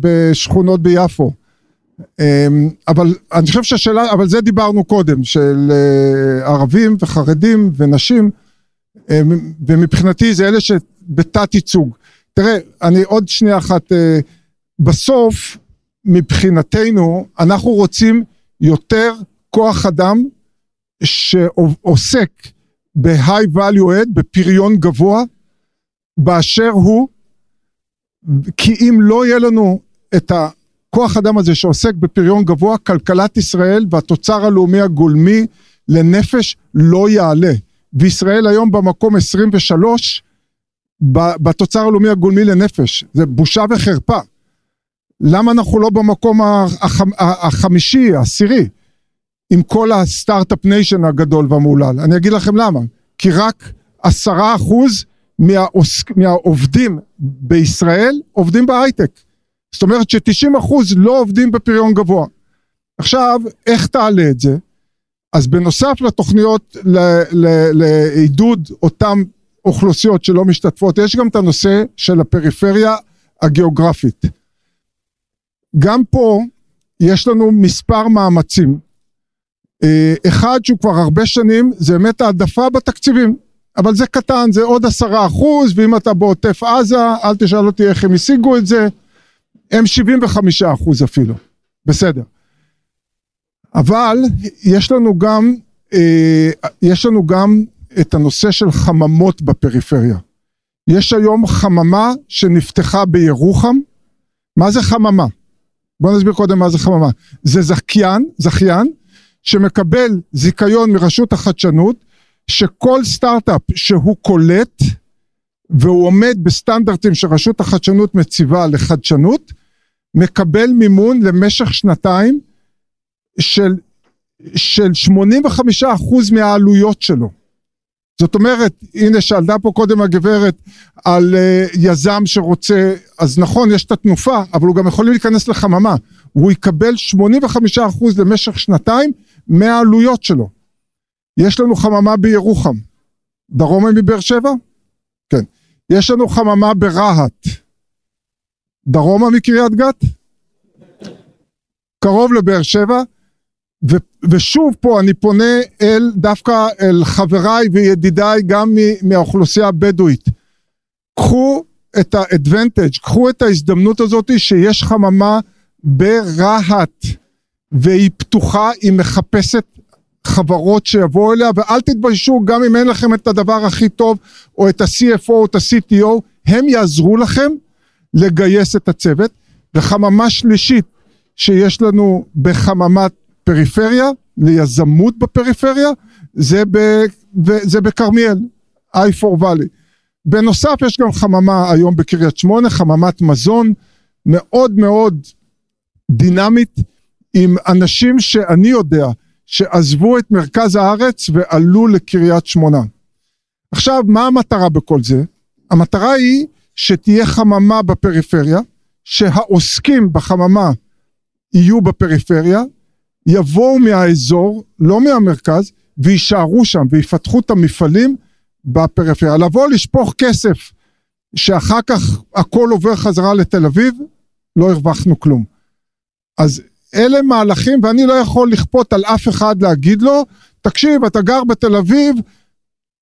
בשכונות ביפו. אמ, אבל אני חושב שהשאלה, אבל זה דיברנו קודם, של אה, ערבים וחרדים ונשים, אמ, ומבחינתי זה אלה שבתת ייצוג. תראה, אני עוד שנייה אחת, אה, בסוף, מבחינתנו, אנחנו רוצים יותר כוח אדם שעוסק ב-high value add, בפריון גבוה, באשר הוא, כי אם לא יהיה לנו את הכוח אדם הזה שעוסק בפריון גבוה, כלכלת ישראל והתוצר הלאומי הגולמי לנפש לא יעלה. וישראל היום במקום 23 ב- בתוצר הלאומי הגולמי לנפש. זה בושה וחרפה. למה אנחנו לא במקום החמישי, העשירי, עם כל ה start-up nation הגדול והמהולל? אני אגיד לכם למה. כי רק עשרה אחוז מהעובדים בישראל עובדים בהייטק. זאת אומרת ש-90 אחוז לא עובדים בפריון גבוה. עכשיו, איך תעלה את זה? אז בנוסף לתוכניות לעידוד אותם אוכלוסיות שלא משתתפות, יש גם את הנושא של הפריפריה הגיאוגרפית. גם פה יש לנו מספר מאמצים. אה, אחד שהוא כבר הרבה שנים, זה באמת העדפה בתקציבים. אבל זה קטן, זה עוד עשרה אחוז, ואם אתה בעוטף עזה, אל תשאל אותי איך הם השיגו את זה, הם 75 אחוז אפילו, בסדר. אבל יש לנו גם, אה, יש לנו גם את הנושא של חממות בפריפריה. יש היום חממה שנפתחה בירוחם. מה זה חממה? בוא נסביר קודם מה זה חממה. זה זכיין, זכיין, שמקבל זיכיון מרשות החדשנות, שכל סטארט-אפ שהוא קולט, והוא עומד בסטנדרטים שרשות החדשנות מציבה לחדשנות, מקבל מימון למשך שנתיים של, של 85% מהעלויות שלו. זאת אומרת, הנה שאלתה פה קודם הגברת על uh, יזם שרוצה, אז נכון, יש את התנופה, אבל הוא גם יכול להיכנס לחממה. הוא יקבל 85% למשך שנתיים מהעלויות שלו. יש לנו חממה בירוחם, דרומה מבאר שבע? כן. יש לנו חממה ברהט, דרומה מקריית גת? קרוב לבאר שבע, ו, ושוב פה אני פונה אל דווקא אל חבריי וידידיי גם מהאוכלוסייה הבדואית. קחו את האדוונטג', קחו את ההזדמנות הזאת שיש חממה ברהט והיא פתוחה, היא מחפשת חברות שיבואו אליה ואל תתביישו גם אם אין לכם את הדבר הכי טוב או את ה-CFO או את ה-CTO, הם יעזרו לכם לגייס את הצוות. וחממה שלישית שיש לנו בחממת פריפריה, ליזמות בפריפריה, זה, בכרמיאל, I4 Valley. בנוסף יש גם חממה היום בקריית שמונה, חממת מזון מאוד מאוד דינמית, עם אנשים שאני יודע שעזבו את מרכז הארץ ועלו לקריית שמונה. עכשיו, מה המטרה בכל זה? המטרה היא שתהיה חממה בפריפריה, שהעוסקים בחממה יהיו בפריפריה, יבואו מהאזור, לא מהמרכז, ויישארו שם ויפתחו את המפעלים בפריפריה. לבוא לשפוך כסף שאחר כך הכל עובר חזרה לתל אביב, לא הרווחנו כלום. אז אלה מהלכים ואני לא יכול לכפות על אף אחד להגיד לו, תקשיב, אתה גר בתל אביב,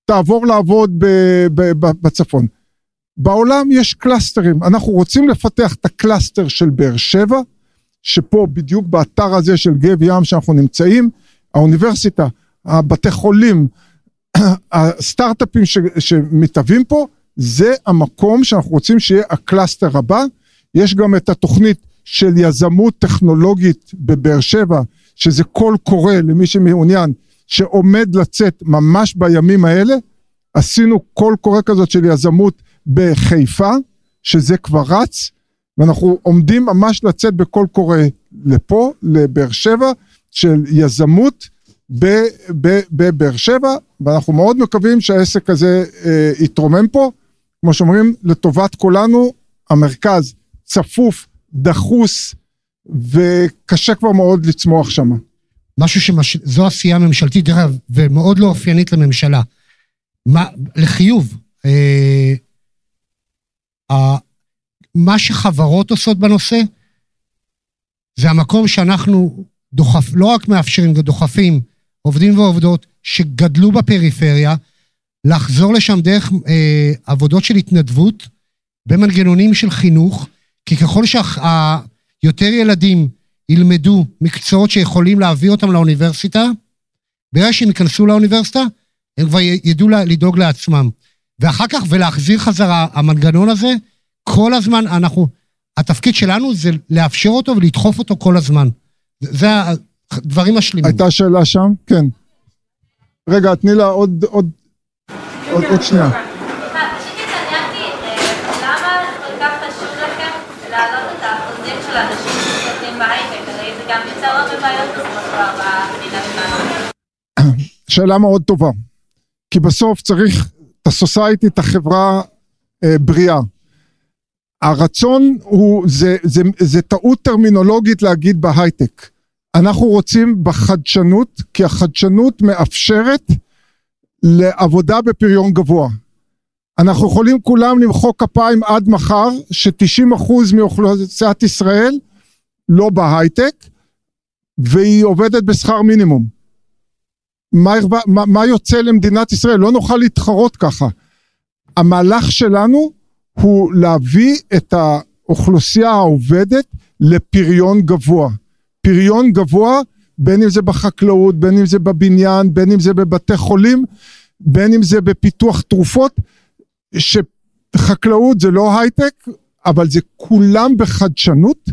תעבור לעבוד בצפון. בעולם יש קלאסטרים, אנחנו רוצים לפתח את ה cluster של באר שבע, שפה בדיוק באתר הזה של גב ים שאנחנו נמצאים, האוניברסיטה, הבתי חולים, (clears throat) הסטארט-אפים ש, שמתהווים פה, זה המקום שאנחנו רוצים שיהיה ה cluster הבא. יש גם את התוכנית של יזמות טכנולוגית בבאר שבע, שזה קול קורא למי שמעוניין, שעומד לצאת ממש בימים האלה. עשינו קול קורא כזאת של יזמות בחיפה, שזה כבר רץ, ואנחנו עומדים ממש לצאת בקול קורא לפה, לבאר שבע, של יזמות בבאר שבע, ואנחנו מאוד מקווים שהעסק הזה אה, יתרומם פה. כמו שאומרים, לטובת כולנו, המרכז צפוף, דחוס, וקשה כבר מאוד לצמוח שם. משהו שזו עשייה ממשלתית, דרך אגב, ומאוד לא אופיינית לממשלה. מה, לחיוב, אה, מה שחברות עושות בנושא, זה המקום שאנחנו דוחף, לא רק מאפשרים, גם דוחפים עובדים ועובדות שגדלו בפריפריה, לחזור לשם דרך אה, עבודות של התנדבות במנגנונים של חינוך, כי ככל שיותר ילדים ילמדו מקצועות שיכולים להביא אותם לאוניברסיטה, ברגע שהם ייכנסו לאוניברסיטה, הם כבר ידעו לדאוג לעצמם. ואחר כך, ולהחזיר חזרה, המנגנון הזה, כל הזמן אנחנו, התפקיד שלנו זה לאפשר אותו ולדחוף אותו כל הזמן. זה הדברים השלימים. הייתה שאלה שם? כן. רגע, תני לה עוד, עוד, עוד, עוד שנייה. שאלה מאוד טובה. כי בסוף צריך הסוסייטי, את החברה אה, בריאה. הרצון הוא, זה, זה, זה טעות טרמינולוגית להגיד בהייטק. אנחנו רוצים בחדשנות, כי החדשנות מאפשרת לעבודה בפריון גבוה. אנחנו יכולים כולם למחוא כפיים עד מחר, ש-90% מאוכלוסיית ישראל לא בהייטק, והיא עובדת בשכר מינימום. מה, מה, יוצא למדינת ישראל? לא נוכל להתחרות ככה. המהלך שלנו הוא להביא את האוכלוסייה העובדת לפריון גבוה. פריון גבוה, בין אם זה בחקלאות, בין אם זה בבניין, בין אם זה בבתי חולים, בין אם זה בפיתוח תרופות, שחקלאות זה לא הייטק, אבל זה כולם בחדשנות,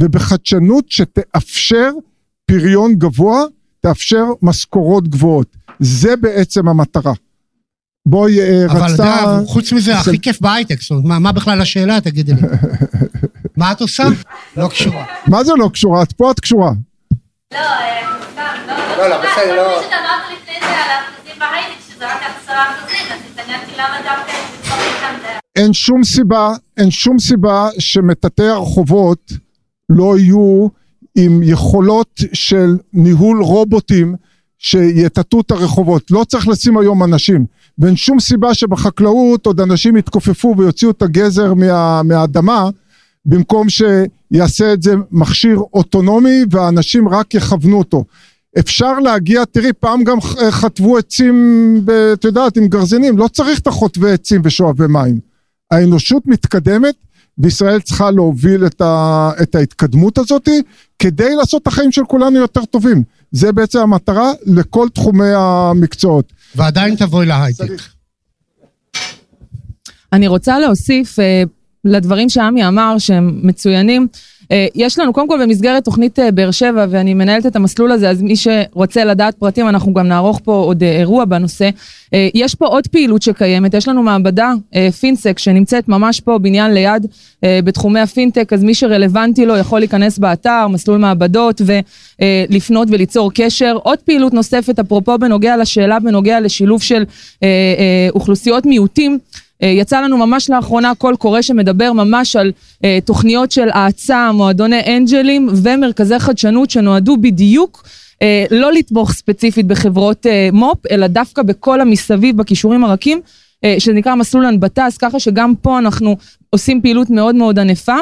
ובחדשנות שתאפשר פריון גבוה, תאפשר משכורות גבוהות. זה בעצם המטרה. בואי, אה, רצתה... אבל אתה, חוץ מזה, הכי כיף בהייטק, זאת אומרת, מה בכלל השאלה, תגידי לי. (laughs) מה את עושה? לא קשורה. מה זה לא קשורה? את פה את קשורה. לא, אה, סתם, לא, לא, לא, בסדר, לא. פשוט אמרת לפני זה על האחוזים בהייטק, שזה רק עשרה אחוזים, אז התעניינתי למה דווקא אין שום סיבה, אין שום סיבה שמטאטאי הרחובות לא יהיו עם יכולות של ניהול רובוטים שיטאטאו את הרחובות. לא צריך לשים היום אנשים. ואין שום סיבה שבחקלאות עוד אנשים יתכופפו ויוציאו את הגזר מה, מהאדמה, במקום שיעשה את זה מכשיר אוטונומי והאנשים רק יכוונו אותו. אפשר להגיע, תראי, פעם גם חטבו עצים, את יודעת, עם גרזינים, לא צריך את החוטבי עצים ושואבי מים. האנושות מתקדמת, וישראל צריכה להוביל את, ה, את ההתקדמות הזאת כדי לעשות את החיים של כולנו יותר טובים. זה בעצם המטרה לכל תחומי המקצועות. ועדיין תבואי להייטק. אני רוצה להוסיף אה, לדברים שעמי אמר שהם מצוינים. אה, יש לנו קודם כל במסגרת תוכנית אה, באר שבע ואני מנהלת את המסלול הזה אז מי שרוצה לדעת פרטים אנחנו גם נערוך פה עוד אה, אירוע בנושא. יש פה עוד פעילות שקיימת יש לנו מעבדה פינסק שנמצאת ממש פה בניין ליד בתחומי הפינטק אז מי שרלוונטי לו יכול להיכנס באתר מסלול מעבדות ולפנות וליצור קשר. עוד פעילות נוספת אפרופו בנוגע לשאלה בנוגע לשילוב של אוכלוסיות מיעוטים. אה, יצא לנו ממש לאחרונה קול קורא שמדבר ממש על אה, תוכניות של האצה, מועדוני אנג'לים ומרכזי חדשנות שנועדו בדיוק אה, לא לתמוך ספציפית בחברות מו"פ, אלא דווקא בכל המסביב בכישורים הרכים, שנקרא מסלול הנבטה, אז ככה שגם פה אנחנו עושים פעילות מאוד מאוד ענפה.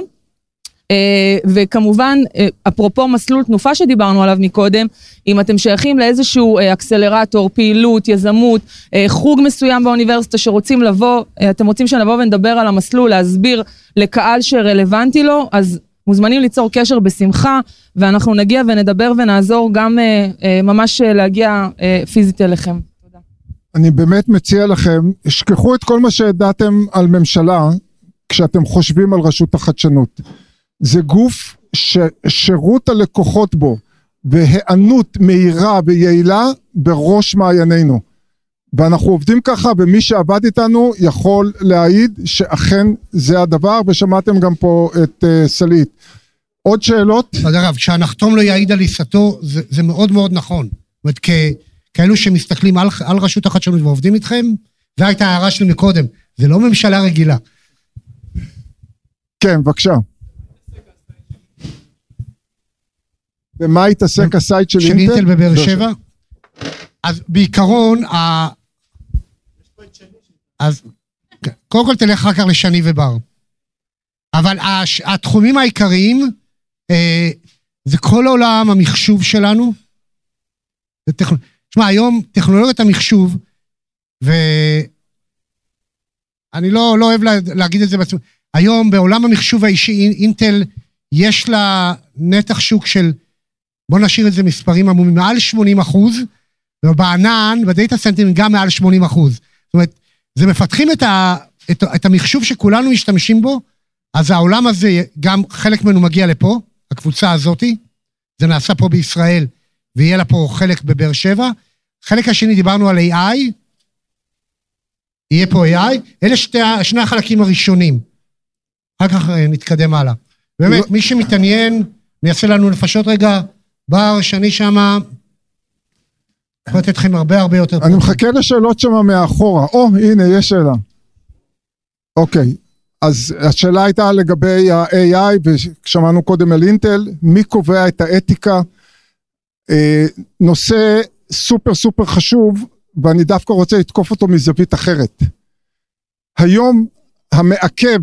אה, וכמובן, אה, אפרופו מסלול תנופה שדיברנו עליו מקודם, אם אתם שייכים לאיזשהו אה, אקסלרטור, פעילות, יזמות, חוג מסוים באוניברסיטה שרוצים לבוא, אתם רוצים שנבוא ונדבר על המסלול, להסביר לקהל שרלוונטי לו, אז מוזמנים ליצור קשר בשמחה, ואנחנו נגיע ונדבר ונעזור גם אה, אה, ממש להגיע אה, פיזית אליכם. אני באמת מציע לכם, שכחו את כל מה שידעתם על ממשלה כשאתם חושבים על רשות החדשנות. זה גוף ששירות הלקוחות בו והיענות מהירה ויעילה בראש מעיינינו. ואנחנו עובדים ככה ומי שעבד איתנו יכול להעיד שאכן זה הדבר ושמעתם גם פה את uh, סלעית. עוד שאלות? אגב, כשהנחתום לא יעיד על עיסתו, זה, זה מאוד מאוד נכון. זאת אומרת, כ, כאלו שמסתכלים על, על רשות החדשנות ועובדים איתכם, זו הייתה ההערה שלי מקודם, זה לא ממשלה רגילה. כן, בבקשה. במה התעסק ה site של של אינטל? אינטל בבאר שבע. אז בעיקרון, ה... אז קודם כל תלך אחר כך לשני ובר. אבל הש... התחומים העיקריים אה, זה כל עולם המחשוב שלנו. טכ... תשמע, היום טכנולוגיית המחשוב, ואני לא, לא אוהב לה, להגיד את זה בעצמי, היום בעולם המחשוב האישי, אינטל יש לה נתח שוק של בוא נשאיר את זה מספרים עמומים, מעל 80 אחוז, ובענן, בדאטה סנטרים גם מעל 80 אחוז. זאת אומרת, זה מפתחים את, ה, את, את המחשוב שכולנו משתמשים בו, אז העולם הזה, גם חלק ממנו מגיע לפה, הקבוצה הזאתי, זה נעשה פה בישראל, ויהיה לה פה חלק בבאר שבע. חלק השני, דיברנו על AI, יהיה פה AI, אלה שתי, שני החלקים הראשונים. אחר כך אה, נתקדם הלאה. באמת, מי שמתעניין, אני אעשה לנו נפשות רגע, בר, שאני שמה, יכול לתת לכם הרבה הרבה יותר. אני מחכה לשאלות שמה מאחורה. או, הנה, יש שאלה. אוקיי, אז השאלה הייתה לגבי ה-AI, ושמענו קודם על אינטל, מי קובע את האתיקה? אה, נושא סופר סופר חשוב, ואני דווקא רוצה לתקוף אותו מזווית אחרת. היום המעכב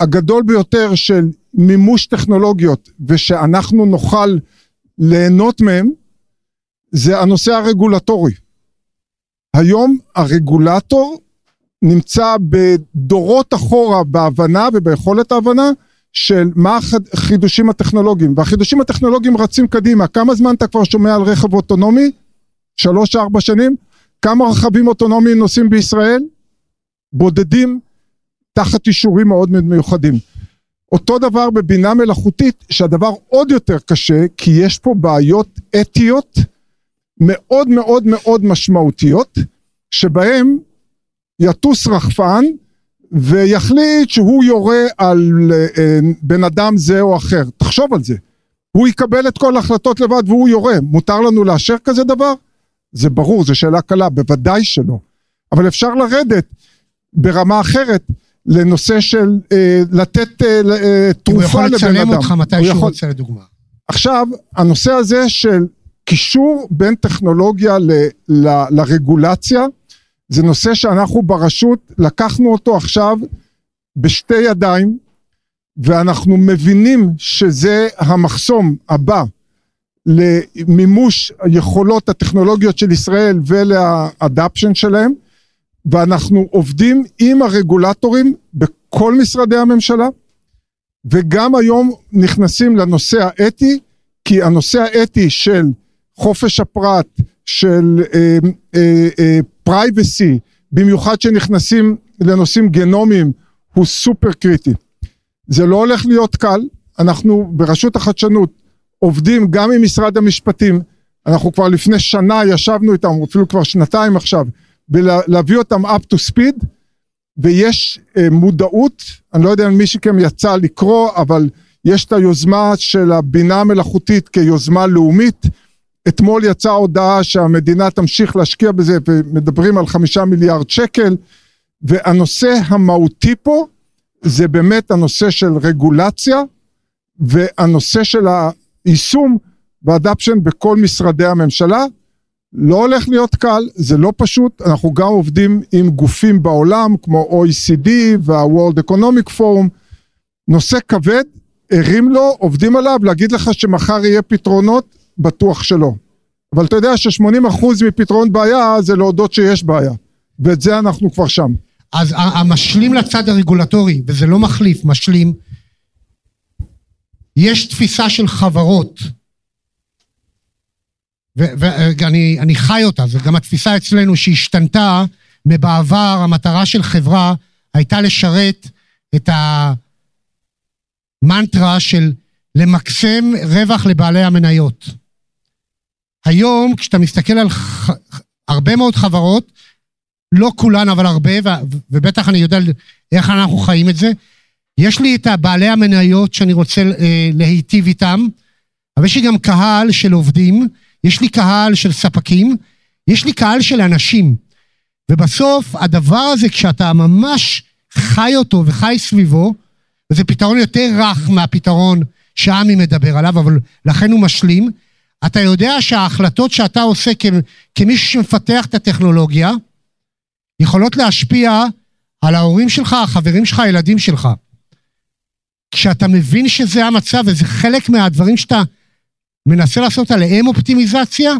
הגדול ביותר של מימוש טכנולוגיות, ושאנחנו נוכל ליהנות מהם, זה הנושא הרגולטורי. היום הרגולטור נמצא בדורות אחורה בהבנה וביכולת ההבנה של מה החידושים הטכנולוגיים, והחידושים הטכנולוגיים רצים קדימה. כמה זמן אתה כבר שומע על רכב אוטונומי? שלוש ארבע שנים? כמה רכבים אוטונומיים נוסעים בישראל? בודדים תחת אישורים מאוד מיוחדים. אותו דבר בבינה מלאכותית, שהדבר עוד יותר קשה, כי יש פה בעיות אתיות מאוד מאוד מאוד משמעותיות, שבהם יטוס רחפן ויחליט שהוא יורה על אה, בן אדם זה או אחר. תחשוב על זה. הוא יקבל את כל ההחלטות לבד והוא יורה. מותר לנו לאשר כזה דבר? זה ברור, זו שאלה קלה, בוודאי שלא. אבל אפשר לרדת ברמה אחרת לנושא של אה, לתת אה, אה, תרופה לבן אדם. הוא יכול לצלם אותך מתי הוא שהוא יכול- רוצה לדוגמה. עכשיו, הנושא הזה של קישור בין טכנולוגיה ל, ל, לרגולציה, זה נושא שאנחנו ברשות לקחנו אותו עכשיו בשתי ידיים, ואנחנו מבינים שזה המחסום הבא למימוש היכולות הטכנולוגיות של ישראל ולאדפשן שלהם, ואנחנו עובדים עם הרגולטורים בכל משרדי הממשלה, וגם היום נכנסים לנושא האתי, כי הנושא האתי של חופש הפרט, של פרייבסי, במיוחד שנכנסים לנושאים גנומיים, הוא סופר קריטי. זה לא הולך להיות קל, אנחנו ברשות החדשנות עובדים גם עם משרד המשפטים, אנחנו כבר לפני שנה ישבנו איתם, אפילו כבר שנתיים עכשיו, ולהביא אותם up to speed, ויש אה, מודעות, אני לא יודע אם מי מכם יצא לקרוא, אבל יש את היוזמה של הבינה המלאכותית כיוזמה לאומית. אתמול יצאה הודעה שהמדינה תמשיך להשקיע בזה ומדברים על חמישה מיליארד שקל, והנושא המהותי פה זה באמת הנושא של רגולציה והנושא של היישום והאדפשן בכל משרדי הממשלה. לא הולך להיות קל, זה לא פשוט, אנחנו גם עובדים עם גופים בעולם כמו OECD וה-World Economic Forum, נושא כבד, ערים לו, עובדים עליו, להגיד לך שמחר יהיה פתרונות, בטוח שלא. אבל אתה יודע ש-80% מפתרון בעיה זה להודות שיש בעיה, ואת זה אנחנו כבר שם. אז המשלים לצד הרגולטורי, וזה לא מחליף, משלים, יש תפיסה של חברות, ואני אני חי אותה, זו גם התפיסה אצלנו שהשתנתה מבעבר, המטרה של חברה הייתה לשרת את המנטרה של למקסם רווח לבעלי המניות. היום, כשאתה מסתכל על ח... הרבה מאוד חברות, לא כולן, אבל הרבה, ו... ובטח אני יודע איך אנחנו חיים את זה, יש לי את בעלי המניות שאני רוצה אה, להיטיב איתם, אבל יש לי גם קהל של עובדים, יש לי קהל של ספקים, יש לי קהל של אנשים. ובסוף, הדבר הזה, כשאתה ממש חי אותו וחי סביבו, וזה פתרון יותר רך מהפתרון שעמי מדבר עליו, אבל לכן הוא משלים, אתה יודע שההחלטות שאתה עושה כמישהו שמפתח את הטכנולוגיה, יכולות להשפיע על ההורים שלך, החברים שלך, הילדים שלך. כשאתה מבין שזה המצב, וזה חלק מהדברים שאתה מנסה לעשות עליהם אופטימיזציה,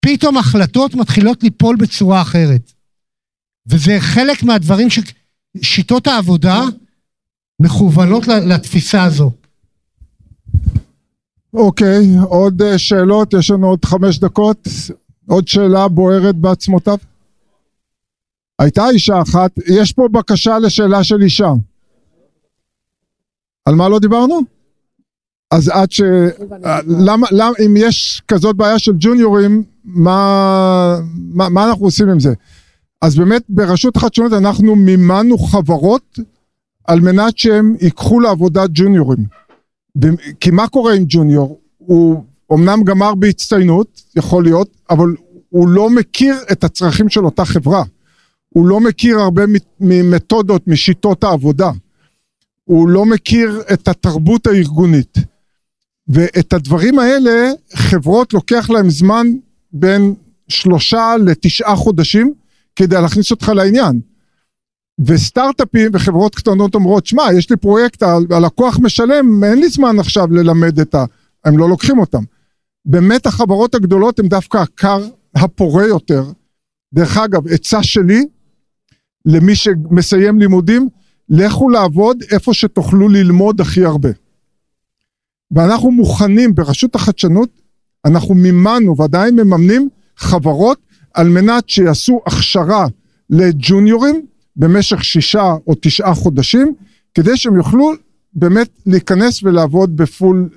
פתאום החלטות מתחילות ליפול בצורה אחרת. וזה חלק מהדברים ששיטות העבודה מכוונות לתפיסה הזו. אוקיי, עוד אה, שאלות? יש לנו עוד חמש דקות. עוד שאלה בוערת בעצמותיו? הייתה אישה אחת, יש פה בקשה לשאלה של אישה. על מה לא דיברנו? אז עד ש... למה, למה, אם יש כזאת בעיה של ג'וניורים, מה, מה, מה אנחנו עושים עם זה? אז באמת ברשות החדשנות אנחנו מימנו חברות על מנת שהם ייקחו לעבודה ג'וניורים. כי מה קורה עם ג'וניור? הוא אמנם גמר בהצטיינות, יכול להיות, אבל הוא לא מכיר את הצרכים של אותה חברה. הוא לא מכיר הרבה ממתודות, משיטות העבודה. הוא לא מכיר את התרבות הארגונית. ואת הדברים האלה, חברות לוקח להם זמן בין שלושה לתשעה חודשים כדי להכניס אותך לעניין. וסטארט-אפים וחברות קטנות אומרות, שמע, יש לי פרויקט, הלקוח משלם, אין לי זמן עכשיו ללמד את ה... הם לא לוקחים אותם. באמת החברות הגדולות הן דווקא הקר הפורה יותר. דרך אגב, עצה שלי למי שמסיים לימודים, לכו לעבוד איפה שתוכלו ללמוד הכי הרבה. ואנחנו מוכנים ברשות החדשנות, אנחנו מימנו ועדיין מממנים חברות על מנת שיעשו הכשרה לג'וניורים במשך שישה או תשעה חודשים, כדי שהם יוכלו באמת להיכנס ולעבוד בפול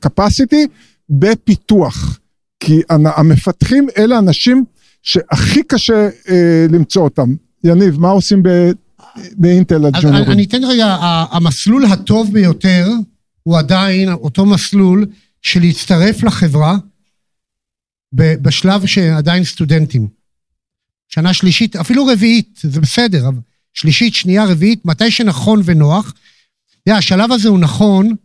קפסיטי uh, בפיתוח. כי המפתחים אלה אנשים שהכי קשה uh, למצוא אותם. יניב, מה עושים ב- באינטל הג'וניורים? אני אתן רגע, המסלול הטוב ביותר הוא עדיין אותו מסלול של להצטרף לחברה בשלב שעדיין סטודנטים. שנה שלישית, אפילו רביעית, זה בסדר, שלישית, שנייה, רביעית, מתי שנכון ונוח. אתה יודע, השלב הזה הוא נכון,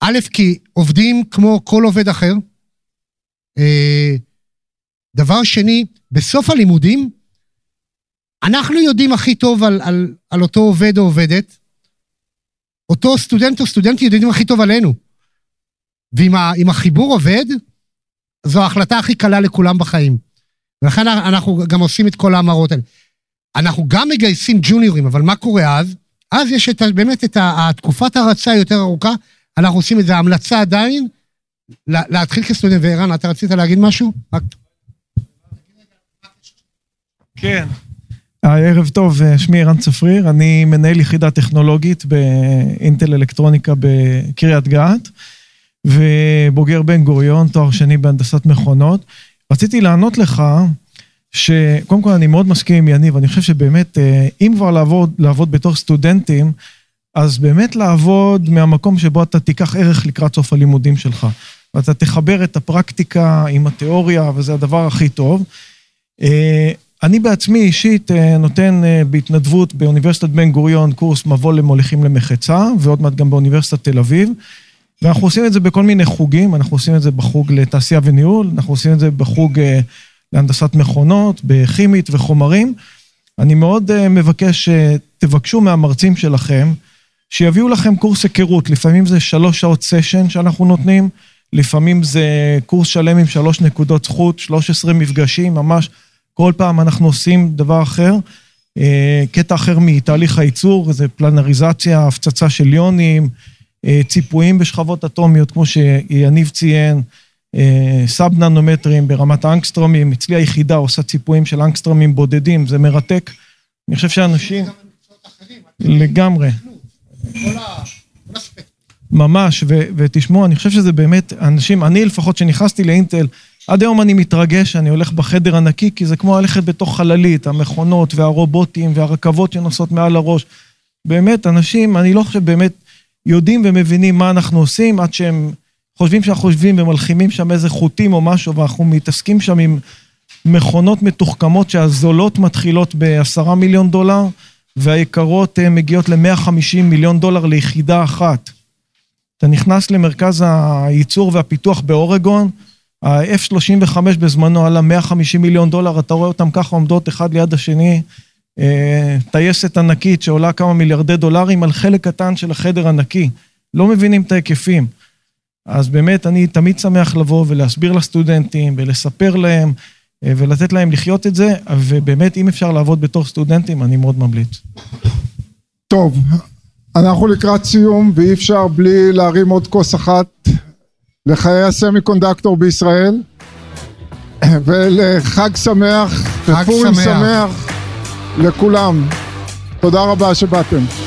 א', כי עובדים כמו כל עובד אחר. אה, דבר שני, בסוף הלימודים, אנחנו יודעים הכי טוב על, על, על אותו עובד או עובדת, אותו סטודנט או סטודנטית יודעים הכי טוב עלינו. ואם החיבור עובד, זו ההחלטה הכי קלה לכולם בחיים. ולכן אנחנו גם עושים את כל ההמרות האלה. אנחנו גם מגייסים ג'וניורים, אבל מה קורה אז? אז יש את, באמת את התקופת הרצה היותר ארוכה, אנחנו עושים את זה, ההמלצה עדיין, לה- להתחיל כסטודנט. וערן, אתה רצית להגיד משהו? רק... כן. היי, ערב טוב, אה, שמי ערן צפריר, אני מנהל יחידה טכנולוגית באינטל אלקטרוניקה בקריית גת, ובוגר בן גוריון, תואר שני בהנדסת מכונות. רציתי לענות לך, שקודם כל אני מאוד מסכים עם יניב, אני חושב שבאמת, אה, אם כבר לעבוד, לעבוד בתור סטודנטים, אז באמת לעבוד מהמקום שבו אתה תיקח ערך לקראת סוף הלימודים שלך. ואתה תחבר את הפרקטיקה עם התיאוריה, וזה הדבר הכי טוב. אני בעצמי אישית אה, נותן אה, בהתנדבות באוניברסיטת בן גוריון קורס מבוא למוליכים למחצה, ועוד מעט גם באוניברסיטת תל אביב. ואנחנו עושים את זה בכל מיני חוגים, אנחנו עושים את זה בחוג לתעשייה וניהול, אנחנו עושים את זה בחוג אה, להנדסת מכונות, בכימית וחומרים. אני מאוד מבקש שתבקשו מהמרצים שלכם, שיביאו לכם קורס היכרות, לפעמים זה שלוש שעות סשן שאנחנו נותנים, לפעמים זה קורס שלם עם שלוש נקודות זכות, 13 מפגשים, ממש כל פעם אנחנו עושים דבר אחר. אה, קטע אחר מתהליך הייצור, זה פלנריזציה, הפצצה של יונים, אה, ציפויים בשכבות אטומיות, כמו שיניב ציין, אה, סאב ננומטרים ברמת האנגסטרומים, אצלי היחידה עושה ציפויים של אנגסטרומים בודדים, זה מרתק. אני חושב שאנשים... לגמרי. ממש, ותשמעו, אני חושב שזה באמת, אנשים, אני לפחות, שנכנסתי לאינטל, עד היום אני מתרגש, אני הולך בחדר ענקי, כי זה כמו ללכת בתוך חללית, המכונות והרובוטים והרכבות שנוסעות מעל הראש. באמת, אנשים, אני לא חושב באמת יודעים ומבינים מה אנחנו עושים, עד שהם חושבים שאנחנו יושבים ומלחימים שם איזה חוטים או משהו, ואנחנו מתעסקים שם עם מכונות מתוחכמות שהזולות מתחילות בעשרה מיליון דולר, והיקרות אה, מגיעות ל-150 מיליון דולר ליחידה אחת. אתה נכנס למרכז הייצור והפיתוח באורגון, ה-F-35 בזמנו עלה 150 מיליון דולר, אתה רואה אותם ככה עומדות אחד ליד השני, אה, טייסת ענקית שעולה כמה מיליארדי דולרים על חלק קטן של החדר הנקי. לא מבינים את ההיקפים. אז באמת, אני תמיד שמח לבוא ולהסביר לסטודנטים ולספר להם אה, ולתת להם לחיות את זה, ובאמת, אם אפשר לעבוד בתור סטודנטים, אני מאוד ממליץ. טוב, אנחנו לקראת סיום ואי אפשר בלי להרים עוד כוס אחת לחיי הסמי קונדקטור בישראל ולחג שמח חג ופורים שמח. שמח לכולם. תודה רבה שבאתם.